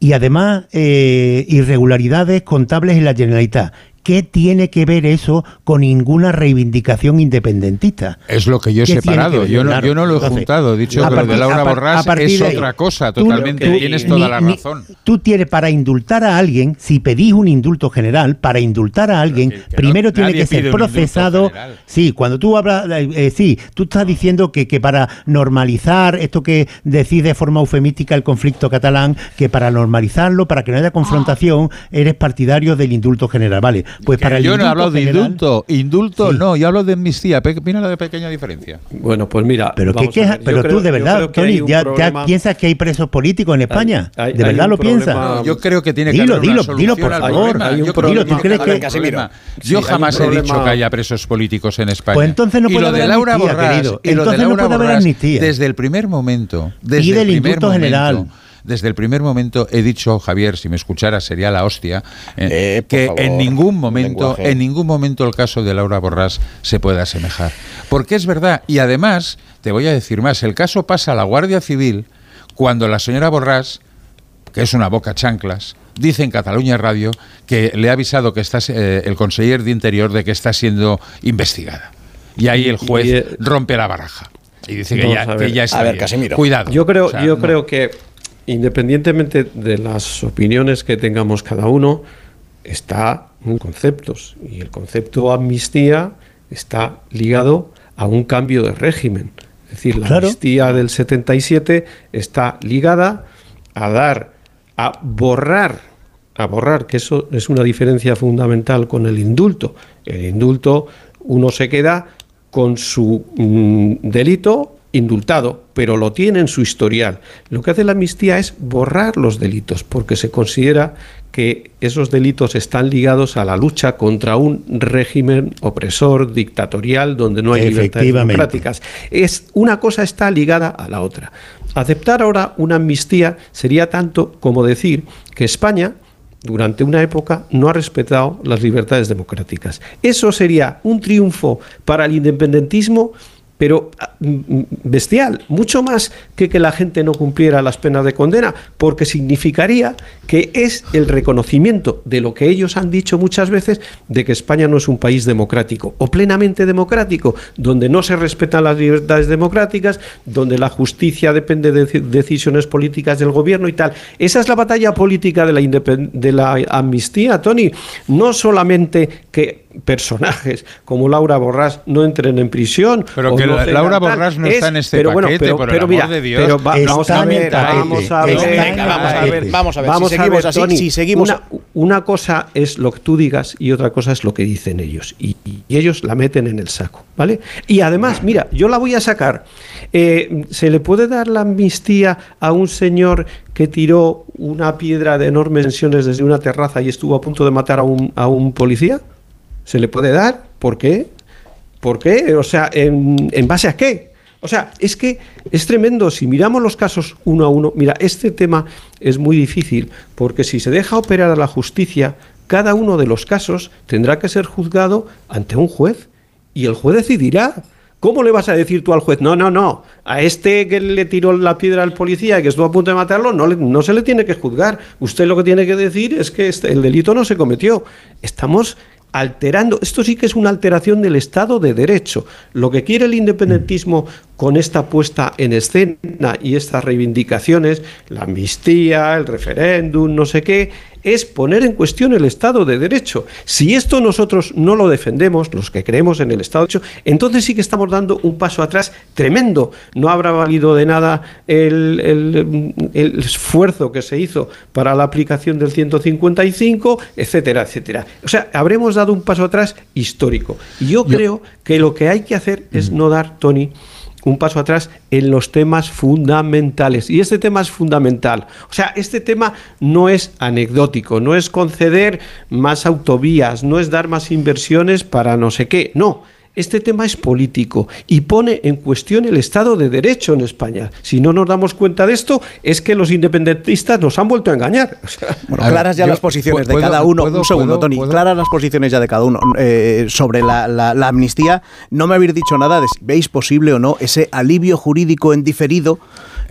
y además eh, irregularidades contables en la Generalitat. ¿Qué tiene que ver eso con ninguna reivindicación independentista? Es lo que yo he ¿Qué tiene que separado. Yo no, Claro. yo no lo he Entonces, juntado. Dicho que lo de Laura a par- Borrás a partir es ahí, otra cosa, totalmente. tú- Tienes ni- toda la ni- razón. Tú tienes para indultar a alguien, si pedís un indulto general, para indultar a alguien, que- que no- primero tiene que ser procesado. Sí, cuando tú hablas, eh, eh, sí, tú estás diciendo que, que para normalizar esto que decís de forma eufemística el conflicto catalán, que para normalizarlo, para que no haya confrontación, eres partidario del indulto general. Vale, pues Que para el yo no hablado de general- indulto. Indulto Sí. no, yo hablo de amnistía. Mira la pequeña diferencia. Bueno, pues mira. Pero, ¿qué queja- pero creo- tú de verdad, que Tony, ya, piensas que hay presos políticos en España. hay- ¿De verdad lo piensas? No, yo creo que tiene que Dilo, haber una dilo, solución dilo, por favor. Hay un Yo problema- que tiene ¿tú crees haber que- problema. Yo jamás he dicho que haya presos políticos en España. Pues entonces no y puede lo de haber Laura amnistía, querido. Entonces no puede haber amnistía. desde el primer momento, desde Pide el el primer indulto momento, general. Desde el primer momento he dicho, Javier, si me escuchara sería la hostia, eh, Eh, que favor, en ningún momento, lenguaje. en ningún momento el caso de Laura Borrás se puede asemejar. Porque es verdad, y además, te voy a decir más, el caso pasa a la Guardia Civil cuando la señora Borrás, que es una boca chanclas, dice en Cataluña Radio que le ha avisado que está eh, el conseller de Interior de que está siendo investigada. Y ahí el juez Y, eh, rompe la baraja. Y dice que ya, a ver. que ya está A ver, bien. Casimiro. Cuidado. Yo creo, O sea, yo no. creo que independientemente de las opiniones que tengamos cada uno, está en conceptos. Y el concepto amnistía está ligado a un cambio de régimen. Es decir, la Claro. amnistía del 77 está ligada a dar, a borrar, a borrar, que eso es una diferencia fundamental con el indulto. El indulto, uno se queda con su mm, delito indultado, pero lo tiene en su historial. Lo que hace la amnistía es borrar los delitos, porque se considera que esos delitos están ligados a la lucha contra un régimen opresor, dictatorial, donde no hay libertades democráticas. Es, una cosa está ligada a la otra. Aceptar ahora una amnistía sería tanto como decir que España durante una época no ha respetado las libertades democráticas. Eso sería un triunfo para el independentismo pero ah, bestial, mucho más que que la gente no cumpliera las penas de condena, porque significaría que es el reconocimiento de lo que ellos han dicho muchas veces, de que España no es un país democrático o plenamente democrático, donde no se respetan las libertades democráticas, donde la justicia depende de decisiones políticas del gobierno y tal. Esa es la batalla política de la, de la amnistía, Tony. No solamente que personajes como Laura Borrás no entren en prisión. Pero que Laura Borrás no está en este paquete, por el amor de Dios. Pero vamos, a ver, vamos a ver, vamos a ver, vamos a ver, si seguimos así, si seguimos... Una, cosa es lo que tú digas y otra cosa es lo que dicen ellos. Y, ellos la meten en el saco, ¿vale? Y además, mira, yo la voy a sacar. Eh, ¿Se le puede dar la amnistía a un señor que tiró una piedra de enormes dimensiones desde una terraza y estuvo a punto de matar a un, a un policía? Se le puede dar. ¿Por qué? ¿Por qué? O sea, ¿en, base a qué? O sea, es que es tremendo. Si miramos los casos uno a uno, mira, este tema es muy difícil porque si se deja operar a la justicia, cada uno de los casos tendrá que ser juzgado ante un juez y el juez decidirá. ¿Cómo le vas a decir tú al juez? No, no, no. A este que le tiró la piedra al policía y que estuvo a punto de matarlo, no, no se le tiene que juzgar. Usted lo que tiene que decir es que este, el delito no se cometió. Estamos alterando, esto sí que es una alteración del Estado de Derecho. Lo que quiere el independentismo con esta puesta en escena y estas reivindicaciones, la amnistía, el referéndum, no sé qué, es poner en cuestión el Estado de Derecho. Si esto nosotros no lo defendemos, los que creemos en el Estado de Derecho, entonces sí que estamos dando un paso atrás tremendo. No habrá valido de nada el, esfuerzo que se hizo para la aplicación del 155, etcétera, etcétera. O sea, habremos dado un paso atrás histórico. Y yo, creo que lo que hay que hacer es no dar, Tony, un paso atrás en los temas fundamentales. Y este tema es fundamental. O sea, este tema no es anecdótico, no es conceder más autovías, no es dar más inversiones para no sé qué, no este tema es político y pone en cuestión el Estado de Derecho en España. Si no nos damos cuenta de esto, es que los independentistas nos han vuelto a engañar. bueno, claras ya las posiciones de cada uno. Un segundo, Tony. Claras las posiciones ya de cada uno eh, sobre la, amnistía. No me habéis dicho nada de si veis posible o no ese alivio jurídico en diferido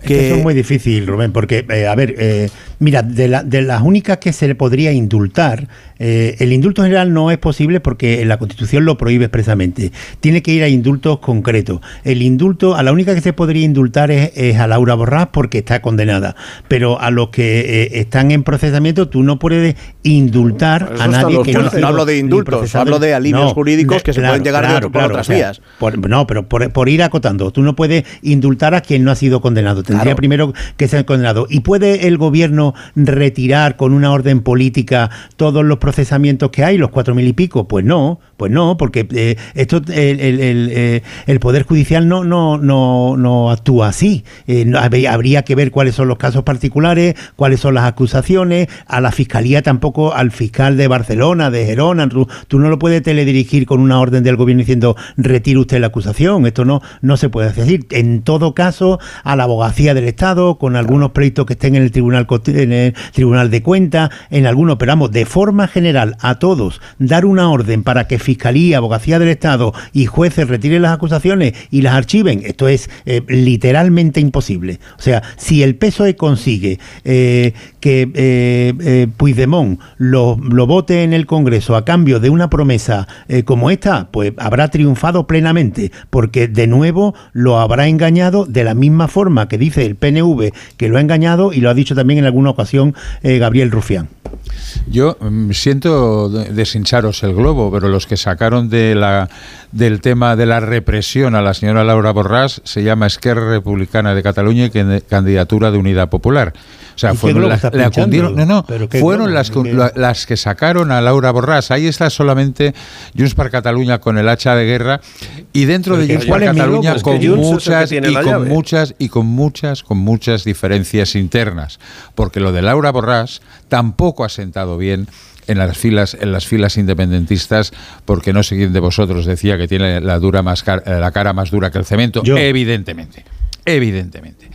que... Eso es muy difícil, Rubén, porque, eh, a ver, eh, mira, de, de, las únicas que se le podría indultar, eh, el indulto general no es posible porque la Constitución lo prohíbe expresamente. Tiene que ir a indultos concretos. El indulto, a la única que se podría indultar es, a Laura Borrás porque está condenada. Pero a los que están en procesamiento, tú no puedes indultar a nadie que no, no hablo de indultos, hablo de alivios jurídicos que se pueden llegar a por otras vías. no, pero por, por ir acotando, tú no puedes indultar a quien no ha sido condenado tendría primero que ser condenado. ¿Y puede el gobierno retirar con una orden política todos los procesamientos que hay, los cuatro mil y pico? Pues no, pues no, porque eh, esto eh, el, Poder Judicial no, no, no, no actúa así. Eh, habría que ver cuáles son los casos particulares, cuáles son las acusaciones. A la Fiscalía tampoco, al fiscal de Barcelona, de Gerona, tú, no lo puedes teledirigir con una orden del gobierno diciendo retire usted la acusación. Esto no, no se puede decir. En todo caso, a la abogacía del Estado, con algunos pleitos que estén en el Tribunal, en el tribunal de Cuentas, en algunos, pero vamos, de forma general a todos, dar una orden para que Fiscalía, Abogacía del Estado y jueces retiren las acusaciones y las archiven, esto es eh, literalmente imposible. O sea, si el PSOE consigue eh, que eh, eh, Puigdemont lo, lo, vote en el Congreso a cambio de una promesa como esta, pues habrá triunfado plenamente, porque de nuevo lo habrá engañado de la misma forma que dice el PNV que lo ha engañado y lo ha dicho también en alguna ocasión eh, Gabriel Rufián. Yo mm, siento deshincharos el globo, pero los que sacaron de la, del tema de la represión a la señora Laura Borrás se llama Esquerra Republicana de Cataluña y candidatura de Unidad Popular O sea, fueron las, no, no, fueron las, que, las que sacaron a Laura Borràs. Ahí está solamente Junts per Cataluña con el hacha de guerra y dentro de Junts per Cataluña con muchas y con muchas y con muchas con muchas diferencias internas, porque lo de Laura Borràs tampoco ha sentado bien en las filas en las filas independentistas porque no sé quién de vosotros decía que tiene la dura más la cara más dura que el cemento. Evidentemente evidentemente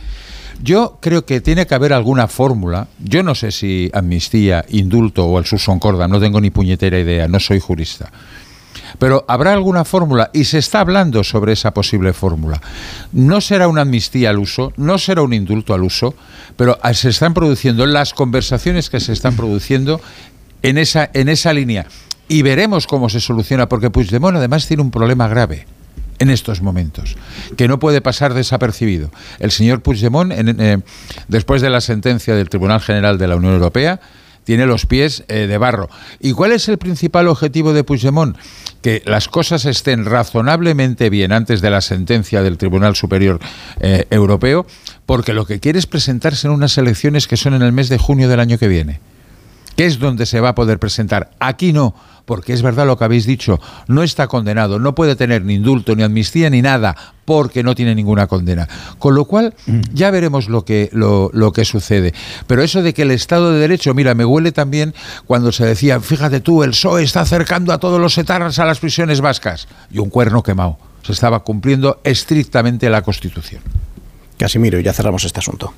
yo creo que tiene que haber alguna fórmula. Yo no sé si amnistía, indulto o el susoncorda, no tengo ni puñetera idea, no soy jurista. Pero habrá alguna fórmula y se está hablando sobre esa posible fórmula. No será una amnistía al uso, no será un indulto al uso, pero se están produciendo las conversaciones que se están produciendo en esa, en esa línea. Y veremos cómo se soluciona, porque Puigdemont además tiene un problema grave en estos momentos, que no puede pasar desapercibido. El señor Puigdemont, eh, después de la sentencia del Tribunal General de la Unión Europea, tiene los pies eh, de barro. ¿Y cuál es el principal objetivo de Puigdemont? Que las cosas estén razonablemente bien antes de la sentencia del Tribunal Superior eh, Europeo, porque lo que quiere es presentarse en unas elecciones que son en el mes de junio del año que viene que es donde se va a poder presentar. Aquí no, porque es verdad lo que habéis dicho, no está condenado, no puede tener ni indulto, ni amnistía, ni nada, porque no tiene ninguna condena. Con lo cual, mm. ya veremos lo que, lo, lo que sucede. Pero eso de que el Estado de Derecho, mira, me huele también cuando se decía, fíjate tú, el PSOE está acercando a todos los etarras a las prisiones vascas, y un cuerno quemado. Se estaba cumpliendo estrictamente la Constitución. Casimiro, ya cerramos este asunto.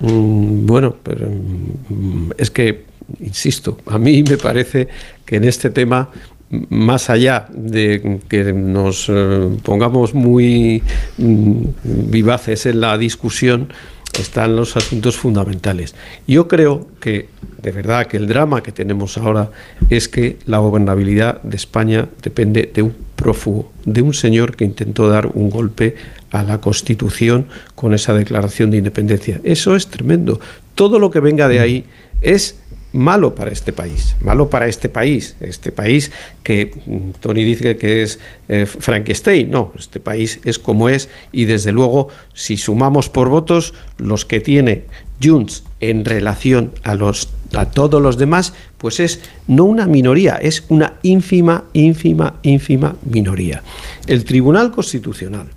Mm, bueno, pero mm, es que insisto, a mí me parece que en este tema más allá de que nos eh, pongamos muy mm, vivaces en la discusión, están los asuntos fundamentales. Yo creo que, de verdad, que el drama que tenemos ahora es que la gobernabilidad de España depende de un prófugo, de un señor que intentó dar un golpe a la Constitución con esa declaración de independencia. Eso es tremendo. Todo lo que venga de ahí es malo para este país, malo para este país, este país que mm, Tony dice que es eh, Frankenstein, no, este país es como es y desde luego si sumamos por votos los que tiene Junts en relación a los a todos los demás, pues es no una minoría, es una ínfima, ínfima, ínfima minoría. El Tribunal Constitucional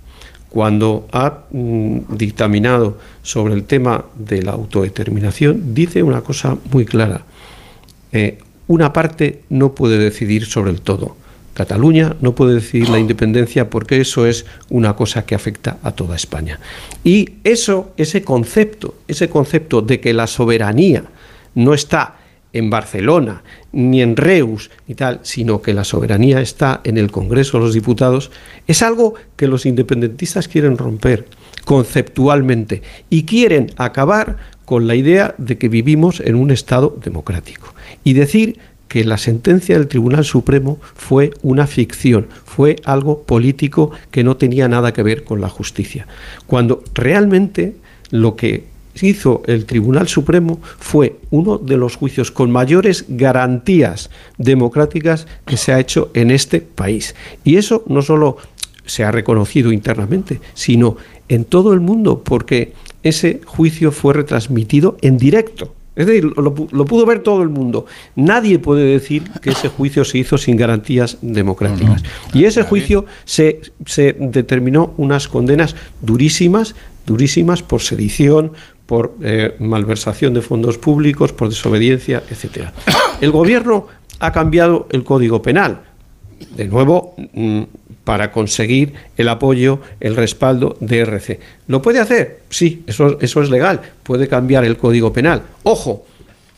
cuando ha mm, dictaminado sobre el tema de la autodeterminación, dice una cosa muy clara. Eh, una parte no puede decidir sobre el todo. Cataluña no puede decidir la independencia porque eso es una cosa que afecta a toda España. Y eso, ese concepto, ese concepto de que la soberanía no está en Barcelona, ni en Reus, ni tal, sino que la soberanía está en el Congreso de los Diputados, es algo que los independentistas quieren romper conceptualmente y quieren acabar con la idea de que vivimos en un Estado democrático. Y decir que la sentencia del Tribunal Supremo fue una ficción, fue algo político que no tenía nada que ver con la justicia, cuando realmente lo que hizo el Tribunal Supremo fue uno de los juicios con mayores garantías democráticas que se ha hecho en este país. Y eso no solo se ha reconocido internamente, sino en todo el mundo, porque ese juicio fue retransmitido en directo. Es decir, lo, pudo ver todo el mundo. Nadie puede decir que ese juicio se hizo sin garantías democráticas. Y ese juicio se, se determinó unas condenas durísimas, durísimas por sedición, por eh, malversación de fondos públicos, por desobediencia, etcétera. El gobierno ha cambiado el Código Penal, de nuevo mm, para conseguir el apoyo, el respaldo de RC. ¿Lo puede hacer? Sí, eso, eso es legal, puede cambiar el Código Penal. Ojo,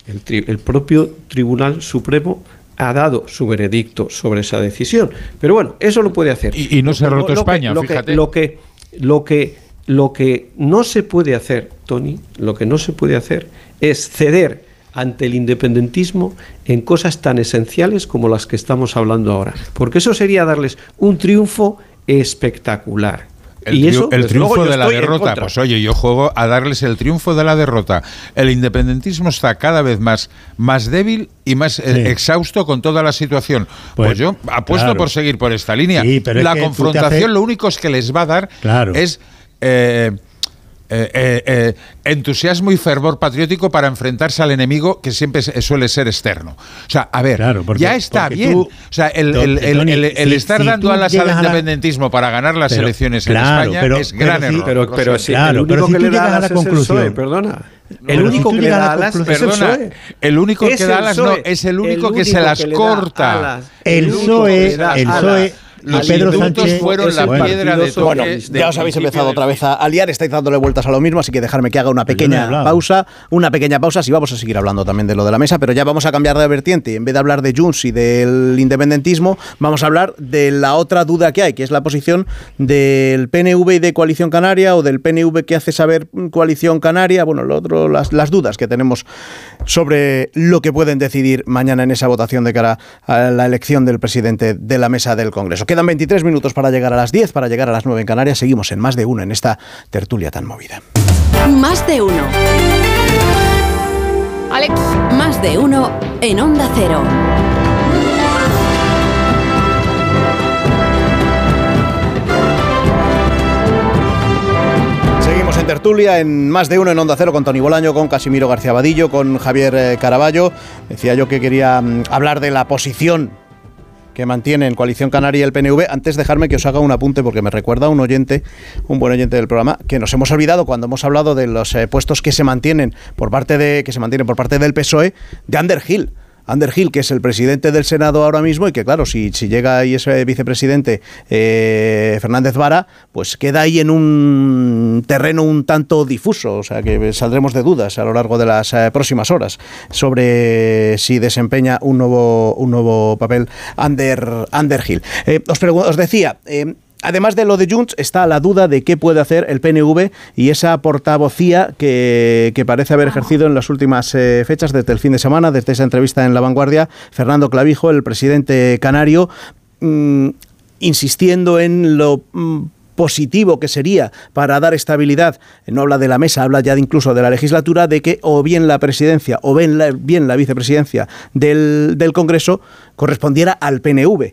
el, propio Tribunal Supremo ha dado su veredicto sobre esa decisión. Pero bueno, eso lo puede hacer. Y, no se ha roto España, fíjate. lo que, lo que lo que no se puede hacer, Tony, lo que no se puede hacer es ceder ante el independentismo en cosas tan esenciales como las que estamos hablando ahora. Porque eso sería darles un triunfo espectacular. El, y eso, el triunfo de la derrota. Pues oye, yo juego a darles el triunfo de la derrota. El independentismo está cada vez más, más débil y más eh, exhausto con toda la situación. Pues, pues yo apuesto por seguir por esta línea. la confrontación lo único es que les va a dar es eh, eh, eh, eh, entusiasmo y fervor patriótico para enfrentarse al enemigo que siempre suele ser externo. O sea, a ver, ya está bien. o sea, el, estar dando alas al independentismo para ganar las elecciones en España es gran error. Pero, pero, si el único que le da a la conclusión, perdona. El único que le da alas, perdona, el único que da alas no, es el único que se las corta. El PSOE, el PSOE los Pedro Sánchez fueron la piedra de Bueno, ya os habéis empezado otra vez a liar, estáis dándole vueltas a lo mismo, así que dejarme que haga una pequeña pausa, una pequeña pausa, si vamos a seguir hablando también de lo de la mesa, pero ya vamos a cambiar de vertiente. En vez de hablar de Junts y del independentismo, vamos a hablar de la otra duda que hay, que es la posición del PNV y de Coalición Canaria o del PNV que hace saber Coalición Canaria, bueno, lo otro, las, las dudas que tenemos sobre lo que pueden decidir mañana en esa votación de cara a la elección del presidente de la mesa del Congreso. Quedan 23 minutos para llegar a las 10, para llegar a las 9 en Canarias. Seguimos en más de uno en esta tertulia tan movida. Más de uno. Alex. Más de uno en Onda Cero. Seguimos en tertulia en más de uno en Onda Cero con Tony Bolaño, con Casimiro García Vadillo, con Javier eh, Caraballo. Decía yo que quería mm, hablar de la posición que mantienen Coalición Canaria y el PNV. Antes dejarme que os haga un apunte porque me recuerda un oyente, un buen oyente del programa, que nos hemos olvidado cuando hemos hablado de los eh, puestos que se mantienen por parte de que se mantienen por parte del PSOE de Underhill. Que es el presidente del Senado ahora mismo y que claro, si, llega ahí ese vicepresidente eh, Fernández Vara, pues queda ahí en un terreno un tanto difuso, o sea que saldremos de dudas a lo largo de las eh, próximas horas sobre si desempeña un nuevo, un nuevo papel Underhill. Eh, os decía, Además de lo de Junts, está la duda de qué puede hacer el PNV y esa portavocía que, parece haber ejercido en las últimas eh, fechas, desde el fin de semana, desde esa entrevista en La Vanguardia, Fernando Clavijo, el presidente canario, mm, insistiendo en lo mm, positivo que sería para dar estabilidad, no habla de la mesa, habla ya incluso de la legislatura, de que o bien la presidencia o bien la, bien la vicepresidencia del Congreso correspondiera al PNV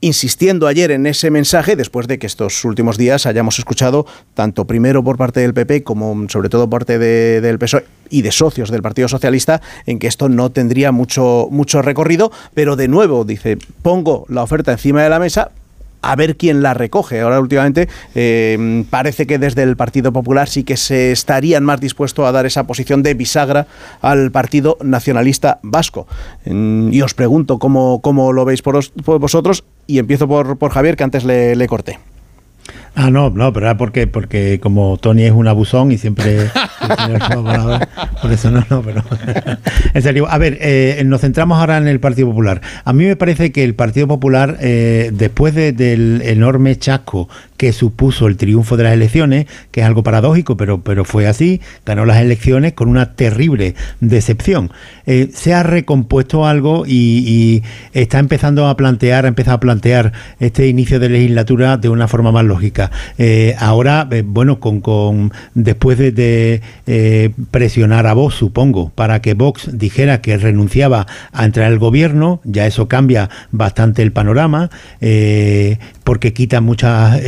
insistiendo ayer en ese mensaje, después de que estos últimos días hayamos escuchado, tanto primero por parte del PP como sobre todo por parte del PSOE y de socios del Partido Socialista, en que esto no tendría mucho, mucho recorrido, pero de nuevo dice, pongo la oferta encima de la mesa, a ver quién la recoge. Ahora últimamente eh, parece que desde el Partido Popular sí que se estarían más dispuestos a dar esa posición de bisagra al Partido Nacionalista Vasco. Mm, y os pregunto cómo, cómo lo veis por, vosotros y empiezo por, por Javier, que antes le, le corté. Ah, no, no, pero era porque, porque como Tony es un abusón y siempre... por eso no, no, pero... en serio, a ver, eh, nos centramos ahora en el Partido Popular. A mí me parece que el Partido Popular, eh, después del enorme chasco que supuso el triunfo de las elecciones, que es algo paradójico, pero, pero fue así, ganó las elecciones con una terrible decepción. Eh, se ha recompuesto algo y, está empezando a plantear, ha empezado a plantear este inicio de legislatura de una forma más lógica. Ahora, bueno, con, con después de, presionar a Vox, supongo, para que Vox dijera que renunciaba a entrar al gobierno, ya eso cambia bastante el panorama, porque quita muchas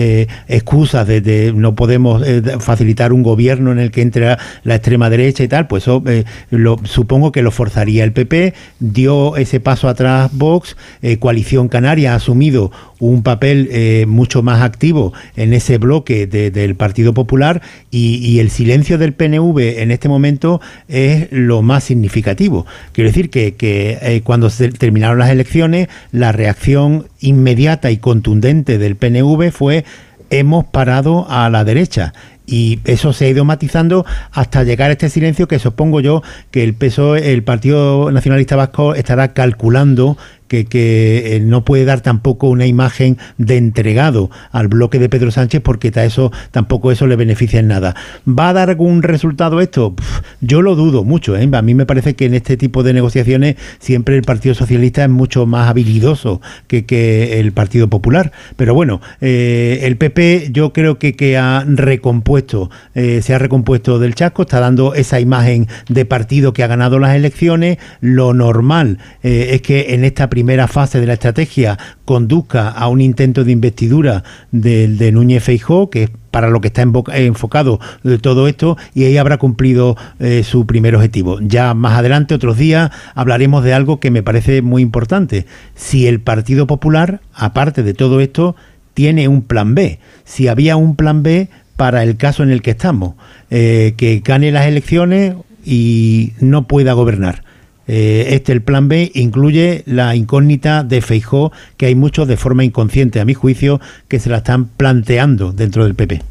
excusas de, no podemos eh, facilitar un gobierno en el que entre la, extrema derecha y tal, pues eso eh, lo, supongo que lo forzaría. El PP, dio ese paso atrás Vox, eh, Coalición Canaria ha asumido un papel mucho más activo en ese bloque del Partido Popular y, el silencio del PNV en este momento es lo más significativo. Quiero decir que, que cuando se terminaron las elecciones, la reacción inmediata y contundente del PNV fue hemos parado a la derecha y eso se ha ido matizando hasta llegar a este silencio que supongo yo que el PSOE, el Partido Nacionalista Vasco estará calculando que, eh, no puede dar tampoco una imagen de entregado al bloque de Pedro Sánchez porque eso, tampoco eso le beneficia en nada. ¿Va a dar algún resultado esto? yo lo dudo mucho. ¿eh? A mí me parece que en este tipo de negociaciones siempre el Partido Socialista es mucho más habilidoso que, que el Partido Popular. Pero bueno, eh, el PP yo creo que, que ha recompuesto, se ha recompuesto del chasco, está dando esa imagen de partido que ha ganado las elecciones. Lo normal es que en esta primera primera fase de la estrategia conduzca a un intento de investidura de, de Núñez Feijó, que es para lo que está enfocado de todo esto y ahí habrá cumplido eh, su primer objetivo. Ya más adelante, otros días, hablaremos de algo que me parece muy importante. Si el Partido Popular, aparte de todo esto, tiene un plan B. Si había un plan B para el caso en el que estamos, eh, que gane las elecciones y no pueda gobernar. Eh, este, el plan B, incluye la incógnita de Feijó, que hay muchos de forma inconsciente, a mi juicio, que se la están planteando dentro del PP.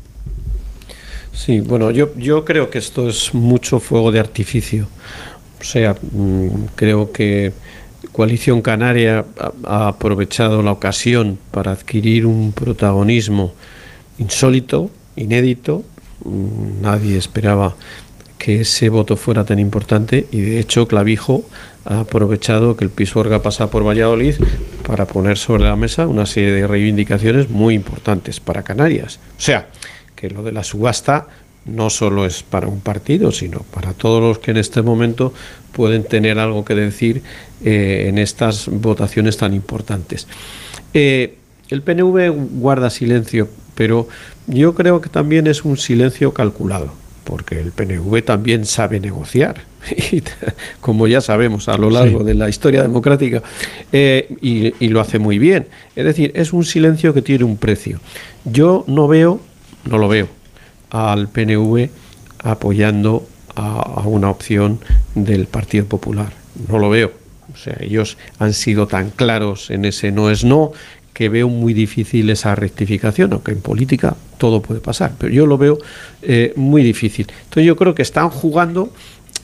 Sí, bueno, yo, yo creo que esto es mucho fuego de artificio. O sea, mm, creo que Coalición Canaria ha aprovechado la ocasión para adquirir un protagonismo insólito, inédito. Mm, nadie esperaba que ese voto fuera tan importante y de hecho Clavijo ha aprovechado que el Pisuerga pasa por Valladolid para poner sobre la mesa una serie de reivindicaciones muy importantes para Canarias. O sea, que lo de la subasta no solo es para un partido, sino para todos los que en este momento pueden tener algo que decir eh, en estas votaciones tan importantes. Eh, el PNV guarda silencio, pero yo creo que también es un silencio calculado porque el PNV también sabe negociar, como ya sabemos a lo largo de la historia democrática, eh, y, lo hace muy bien. Es decir, es un silencio que tiene un precio. Yo no veo, no lo veo, al PNV apoyando a, una opción del Partido Popular. No lo veo. O sea, ellos han sido tan claros en ese no es no que veo muy difícil esa rectificación, aunque en política todo puede pasar, pero yo lo veo eh, muy difícil. Entonces yo creo que están jugando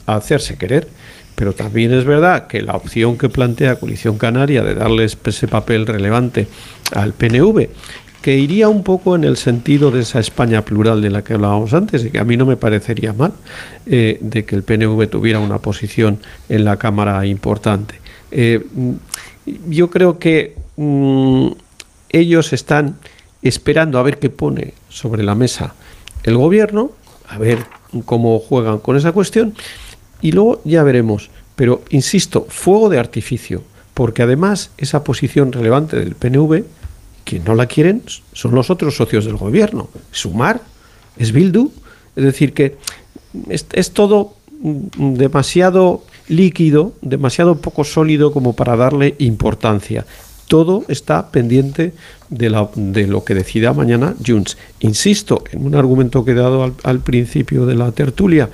a hacerse querer, pero también es verdad que la opción que plantea Coalición Canaria de darles ese papel relevante al PNV, que iría un poco en el sentido de esa España plural de la que hablábamos antes, y que a mí no me parecería mal eh, de que el PNV tuviera una posición en la Cámara importante. Eh, yo creo que mm, ellos están esperando a ver qué pone sobre la mesa el gobierno, a ver cómo juegan con esa cuestión y luego ya veremos. Pero, insisto, fuego de artificio, porque además esa posición relevante del PNV, quien no la quieren son los otros socios del gobierno. Sumar, es Bildu, es decir, que es, es todo demasiado líquido, demasiado poco sólido como para darle importancia todo está pendiente de, lo que decida mañana Junts. Insisto en un argumento que he dado al, principio de la tertulia,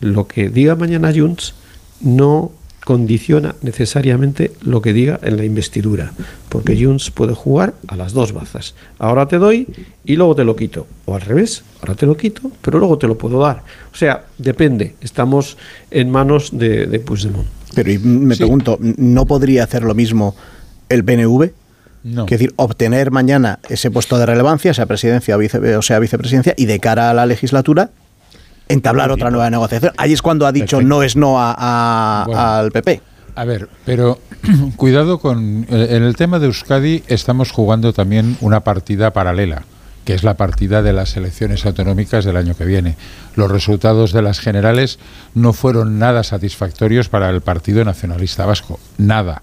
lo que diga mañana Junts no condiciona necesariamente lo que diga en la investidura, porque Junts puede jugar a las dos bazas. Ahora te doy y luego te lo quito, o al revés, ahora te lo quito, pero luego te lo puedo dar. O sea, depende, estamos en manos de, de Puigdemont. Pero me pregunto, ¿no podría hacer lo mismo el PNV? No. Es decir, obtener mañana ese puesto de relevancia, sea presidencia o, sea vicepresidencia, y de cara a la legislatura, entablar otra nueva negociación. Ahí es cuando ha dicho no es no al PP. A ver, pero cuidado con. En el tema de Euskadi estamos jugando también una partida paralela, que es la partida de las elecciones autonómicas del año que viene. Los resultados de las generales no fueron nada satisfactorios para el Partido Nacionalista Vasco. Nada.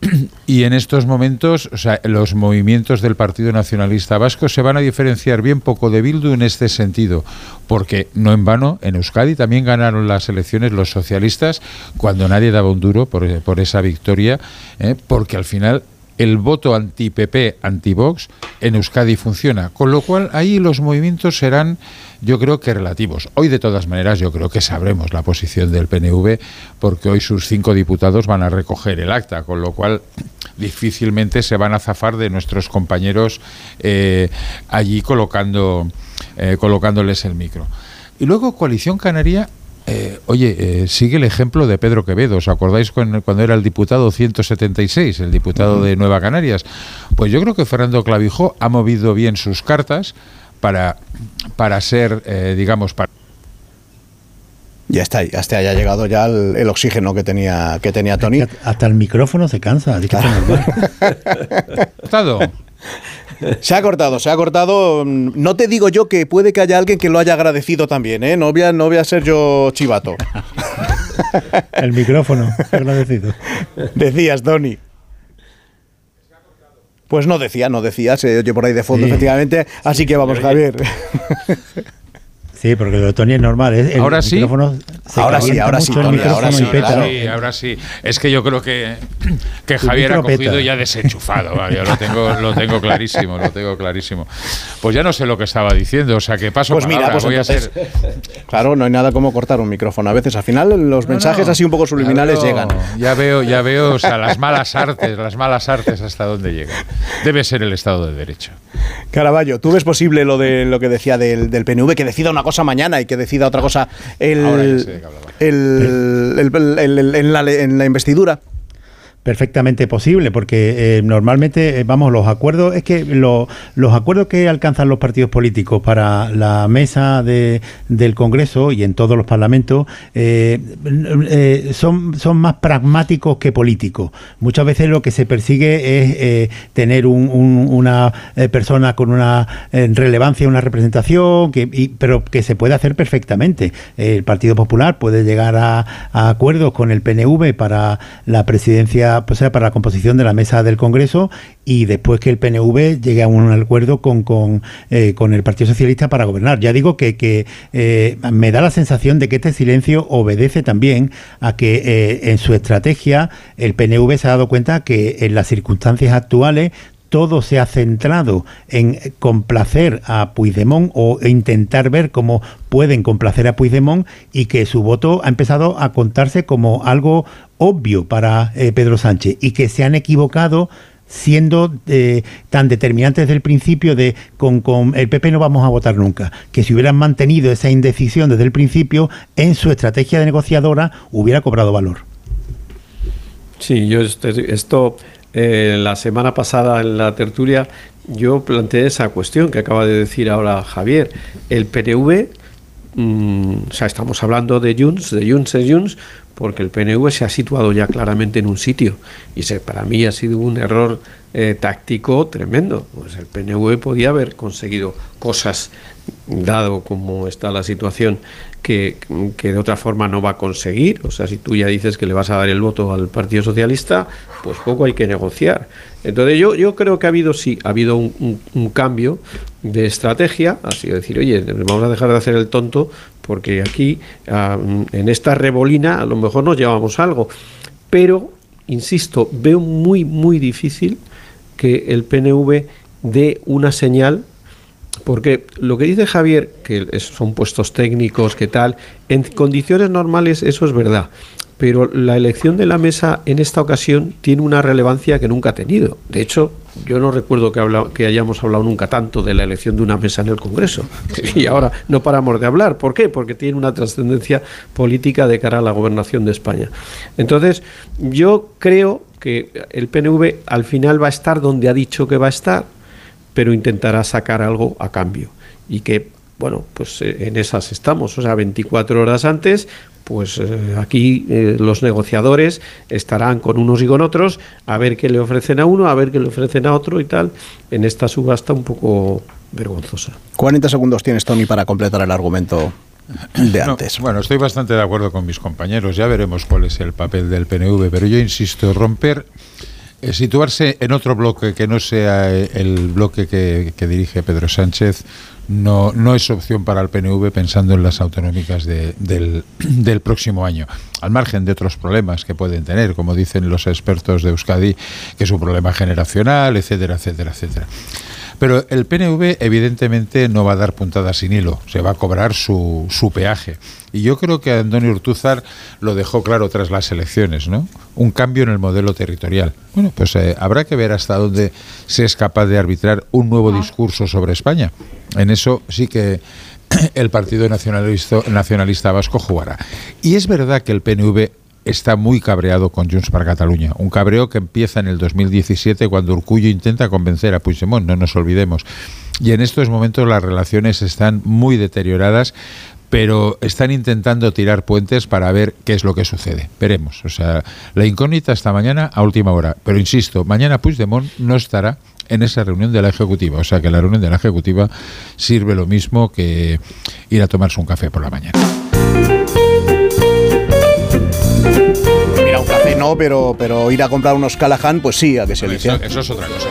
Y en estos momentos, o sea, los movimientos del Partido Nacionalista Vasco se van a diferenciar bien poco de Bildu en este sentido, porque no en vano, en Euskadi también ganaron las elecciones los socialistas cuando nadie daba un duro por, esa victoria, ¿eh? porque al final el voto anti-PP, anti-Vox en Euskadi funciona. Con lo cual ahí los movimientos serán, yo creo que relativos. Hoy de todas maneras yo creo que sabremos la posición del PNV porque hoy sus cinco diputados van a recoger el acta, con lo cual difícilmente se van a zafar de nuestros compañeros eh, allí colocando, eh, colocándoles el micro. Y luego Coalición Canaria eh, oye, eh, sigue el ejemplo de Pedro Quevedo. ¿Os acordáis cuando, era el diputado 176, el diputado de Nueva Canarias? Pues yo creo que Fernando Clavijo ha movido bien sus cartas para, para ser, eh, digamos, para ya está, ya está, ha llegado ya el, oxígeno que tenía, que tenía Tony. Hasta el micrófono se cansa. Se ha cortado, se ha cortado. No te digo yo que puede que haya alguien que lo haya agradecido también, ¿eh? No voy a, no voy a ser yo chivato. El micrófono, agradecido. Decías, Tony. Pues no decía, no decía, se oye por ahí de fondo, Sí. efectivamente. Así que vamos, Javier. Sí, porque lo de Tony es normal. el Ahora sí. Ahora sí, ahora sí, el Tony, ahora sí, ahora sí. Es que yo creo que, que Javier ha cogido peta. y ha desenchufado. yo lo tengo, lo tengo clarísimo, lo tengo clarísimo. Pues ya no sé lo que estaba diciendo, o sea que paso Pues mira, pues voy a ser. claro, no hay nada como cortar un micrófono. A veces al final los mensajes No, así un poco subliminales ya veo- llegan. Ya veo, ya veo, o sea, las malas artes, las malas artes hasta dónde llegan. Debe ser el Estado de Derecho. Caraballo, ¿tú ves posible lo de lo que decía del, del PNV, que decida una cosa mañana y que decida otra cosa el, en la investidura? Perfectamente posible, porque eh, normalmente, eh, vamos, los acuerdos, es que lo- los acuerdos que alcanzan los partidos políticos para la mesa de, del Congreso y en todos los parlamentos eh, eh, son, son más pragmáticos que políticos. Muchas veces lo que se persigue es eh, tener un- un- una persona con una relevancia, una representación, que, y- pero que se puede hacer perfectamente. El Partido Popular puede llegar a, a acuerdos con el PNV para la presidencia, pues sea, para la composición de la mesa del Congreso y después que el PNV llegue a un acuerdo con, con, eh, con el Partido Socialista para gobernar. Ya digo que, que eh, me da la sensación de que este silencio obedece también a que eh, en su estrategia el PNV se ha dado cuenta que en las circunstancias actuales todo se ha centrado en complacer a Puigdemont o intentar ver cómo pueden complacer a Puigdemont y que su voto ha empezado a contarse como algo obvio para eh, Pedro Sánchez y que se han equivocado siendo eh, tan determinantes desde el principio de con, con el PP no vamos a votar nunca, que si hubieran mantenido esa indecisión desde el principio, en su estrategia de negociadora hubiera cobrado valor. Sí, yo esto eh, la semana pasada en la tertulia yo planteé esa cuestión que acaba de decir ahora Javier. El PNV, mm, o sea, estamos hablando de Junts, de Junts es Junts, porque el PNV se ha situado ya claramente en un sitio y se, para mí ha sido un error eh, táctico tremendo. Pues el PNV podía haber conseguido cosas, dado como está la situación, que, de otra forma no va a conseguir. O sea, si tú ya dices que le vas a dar el voto al Partido Socialista, pues poco hay que negociar. Entonces yo, yo creo que ha habido, sí, ha habido un, cambio de estrategia, así de decir, oye, vamos a dejar de hacer el tonto, porque aquí, en esta rebolina, a lo mejor nos llevamos algo. Pero, insisto, veo muy, muy difícil que el PNV dé una señal porque lo que dice Javier, que son puestos técnicos, que tal, en condiciones normales eso es verdad. Pero la elección de la mesa en esta ocasión tiene una relevancia que nunca ha tenido. De hecho, yo no recuerdo que, habla- que hayamos hablado nunca tanto de la elección de una mesa en el Congreso. Y ahora no paramos de hablar. ¿Por qué? Porque tiene una trascendencia política de cara a la gobernación de España. Entonces, yo creo que el PNV al final va a estar donde ha dicho que va a estar pero intentará sacar algo a cambio. Y que, bueno, pues eh, en esas estamos, o sea, 24 horas antes, pues eh, aquí eh, los negociadores estarán con unos y con otros a ver qué le ofrecen a uno, a ver qué le ofrecen a otro y tal, en esta subasta un poco vergonzosa. 40 segundos tienes, Tony, para completar el argumento de No, antes. bueno, estoy bastante de acuerdo con mis compañeros. Ya veremos cuál es el papel del PNV, pero yo insisto, romper, situarse en otro bloque que no sea eh, el bloque que, dirige Pedro Sánchez no, no es opción para el PNV pensando en las autonómicas de- del, del próximo año, al margen de otros problemas que pueden tener, como dicen los expertos de Euskadi, que es un problema generacional, etcétera, etcétera, etcétera. Pero el PNV evidentemente no va a dar puntadas sin hilo, se va a cobrar su, su peaje. Y yo creo que Antonio Urtúzar lo dejó claro tras las elecciones, ¿no? Un cambio en el modelo territorial. Bueno, pues eh, habrá que ver hasta dónde se es capaz de arbitrar un nuevo discurso sobre España. En eso sí que el Partido Nacionalista, Nacionalista Vasco jugará. Y es verdad que el PNV está muy cabreado con Junts per Catalunya. Un cabreo que empieza en el 2017 cuando Urcullo intenta convencer a Puigdemont, no nos olvidemos. Y en estos momentos las relaciones están muy deterioradas, pero están intentando tirar puentes para ver qué es lo que sucede. Veremos. O sea, la incógnita esta mañana a última hora. Pero insisto, mañana Puigdemont no estará en esa reunión de la Ejecutiva. O sea que la reunión de la Ejecutiva sirve lo mismo que ir a tomarse un café por la mañana. Mira, un café no, pero, pero ir a comprar unos Callahan, pues sí, a que se Eso, elige. eso es otra cosa.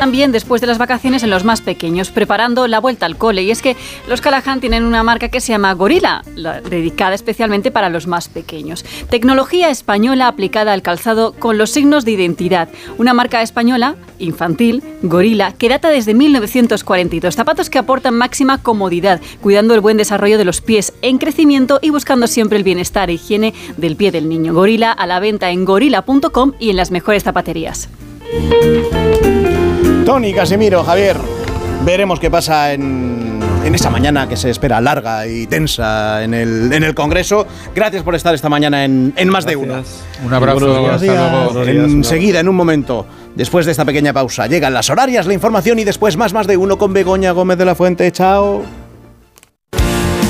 También después de las vacaciones en los más pequeños, preparando la vuelta al cole. Y es que los Callahan tienen una marca que se llama Gorilla, dedicada especialmente para los más pequeños. Tecnología española aplicada al calzado con los signos de identidad. Una marca española, infantil, Gorilla, que data desde 1942. Zapatos que aportan máxima comodidad, cuidando el buen desarrollo de los pies en crecimiento y buscando siempre el bienestar e higiene del pie del niño. Gorilla a la venta en gorila.com y en las mejores zapaterías. Tony, Casimiro, Javier, veremos qué pasa en, en esta mañana que se espera larga y tensa en el, en el Congreso. Gracias por estar esta mañana en, en Más de Uno. Un abrazo, hasta luego. Enseguida, en un momento, después de esta pequeña pausa, llegan las horarias, la información y después más Más de Uno con Begoña Gómez de la Fuente. Chao.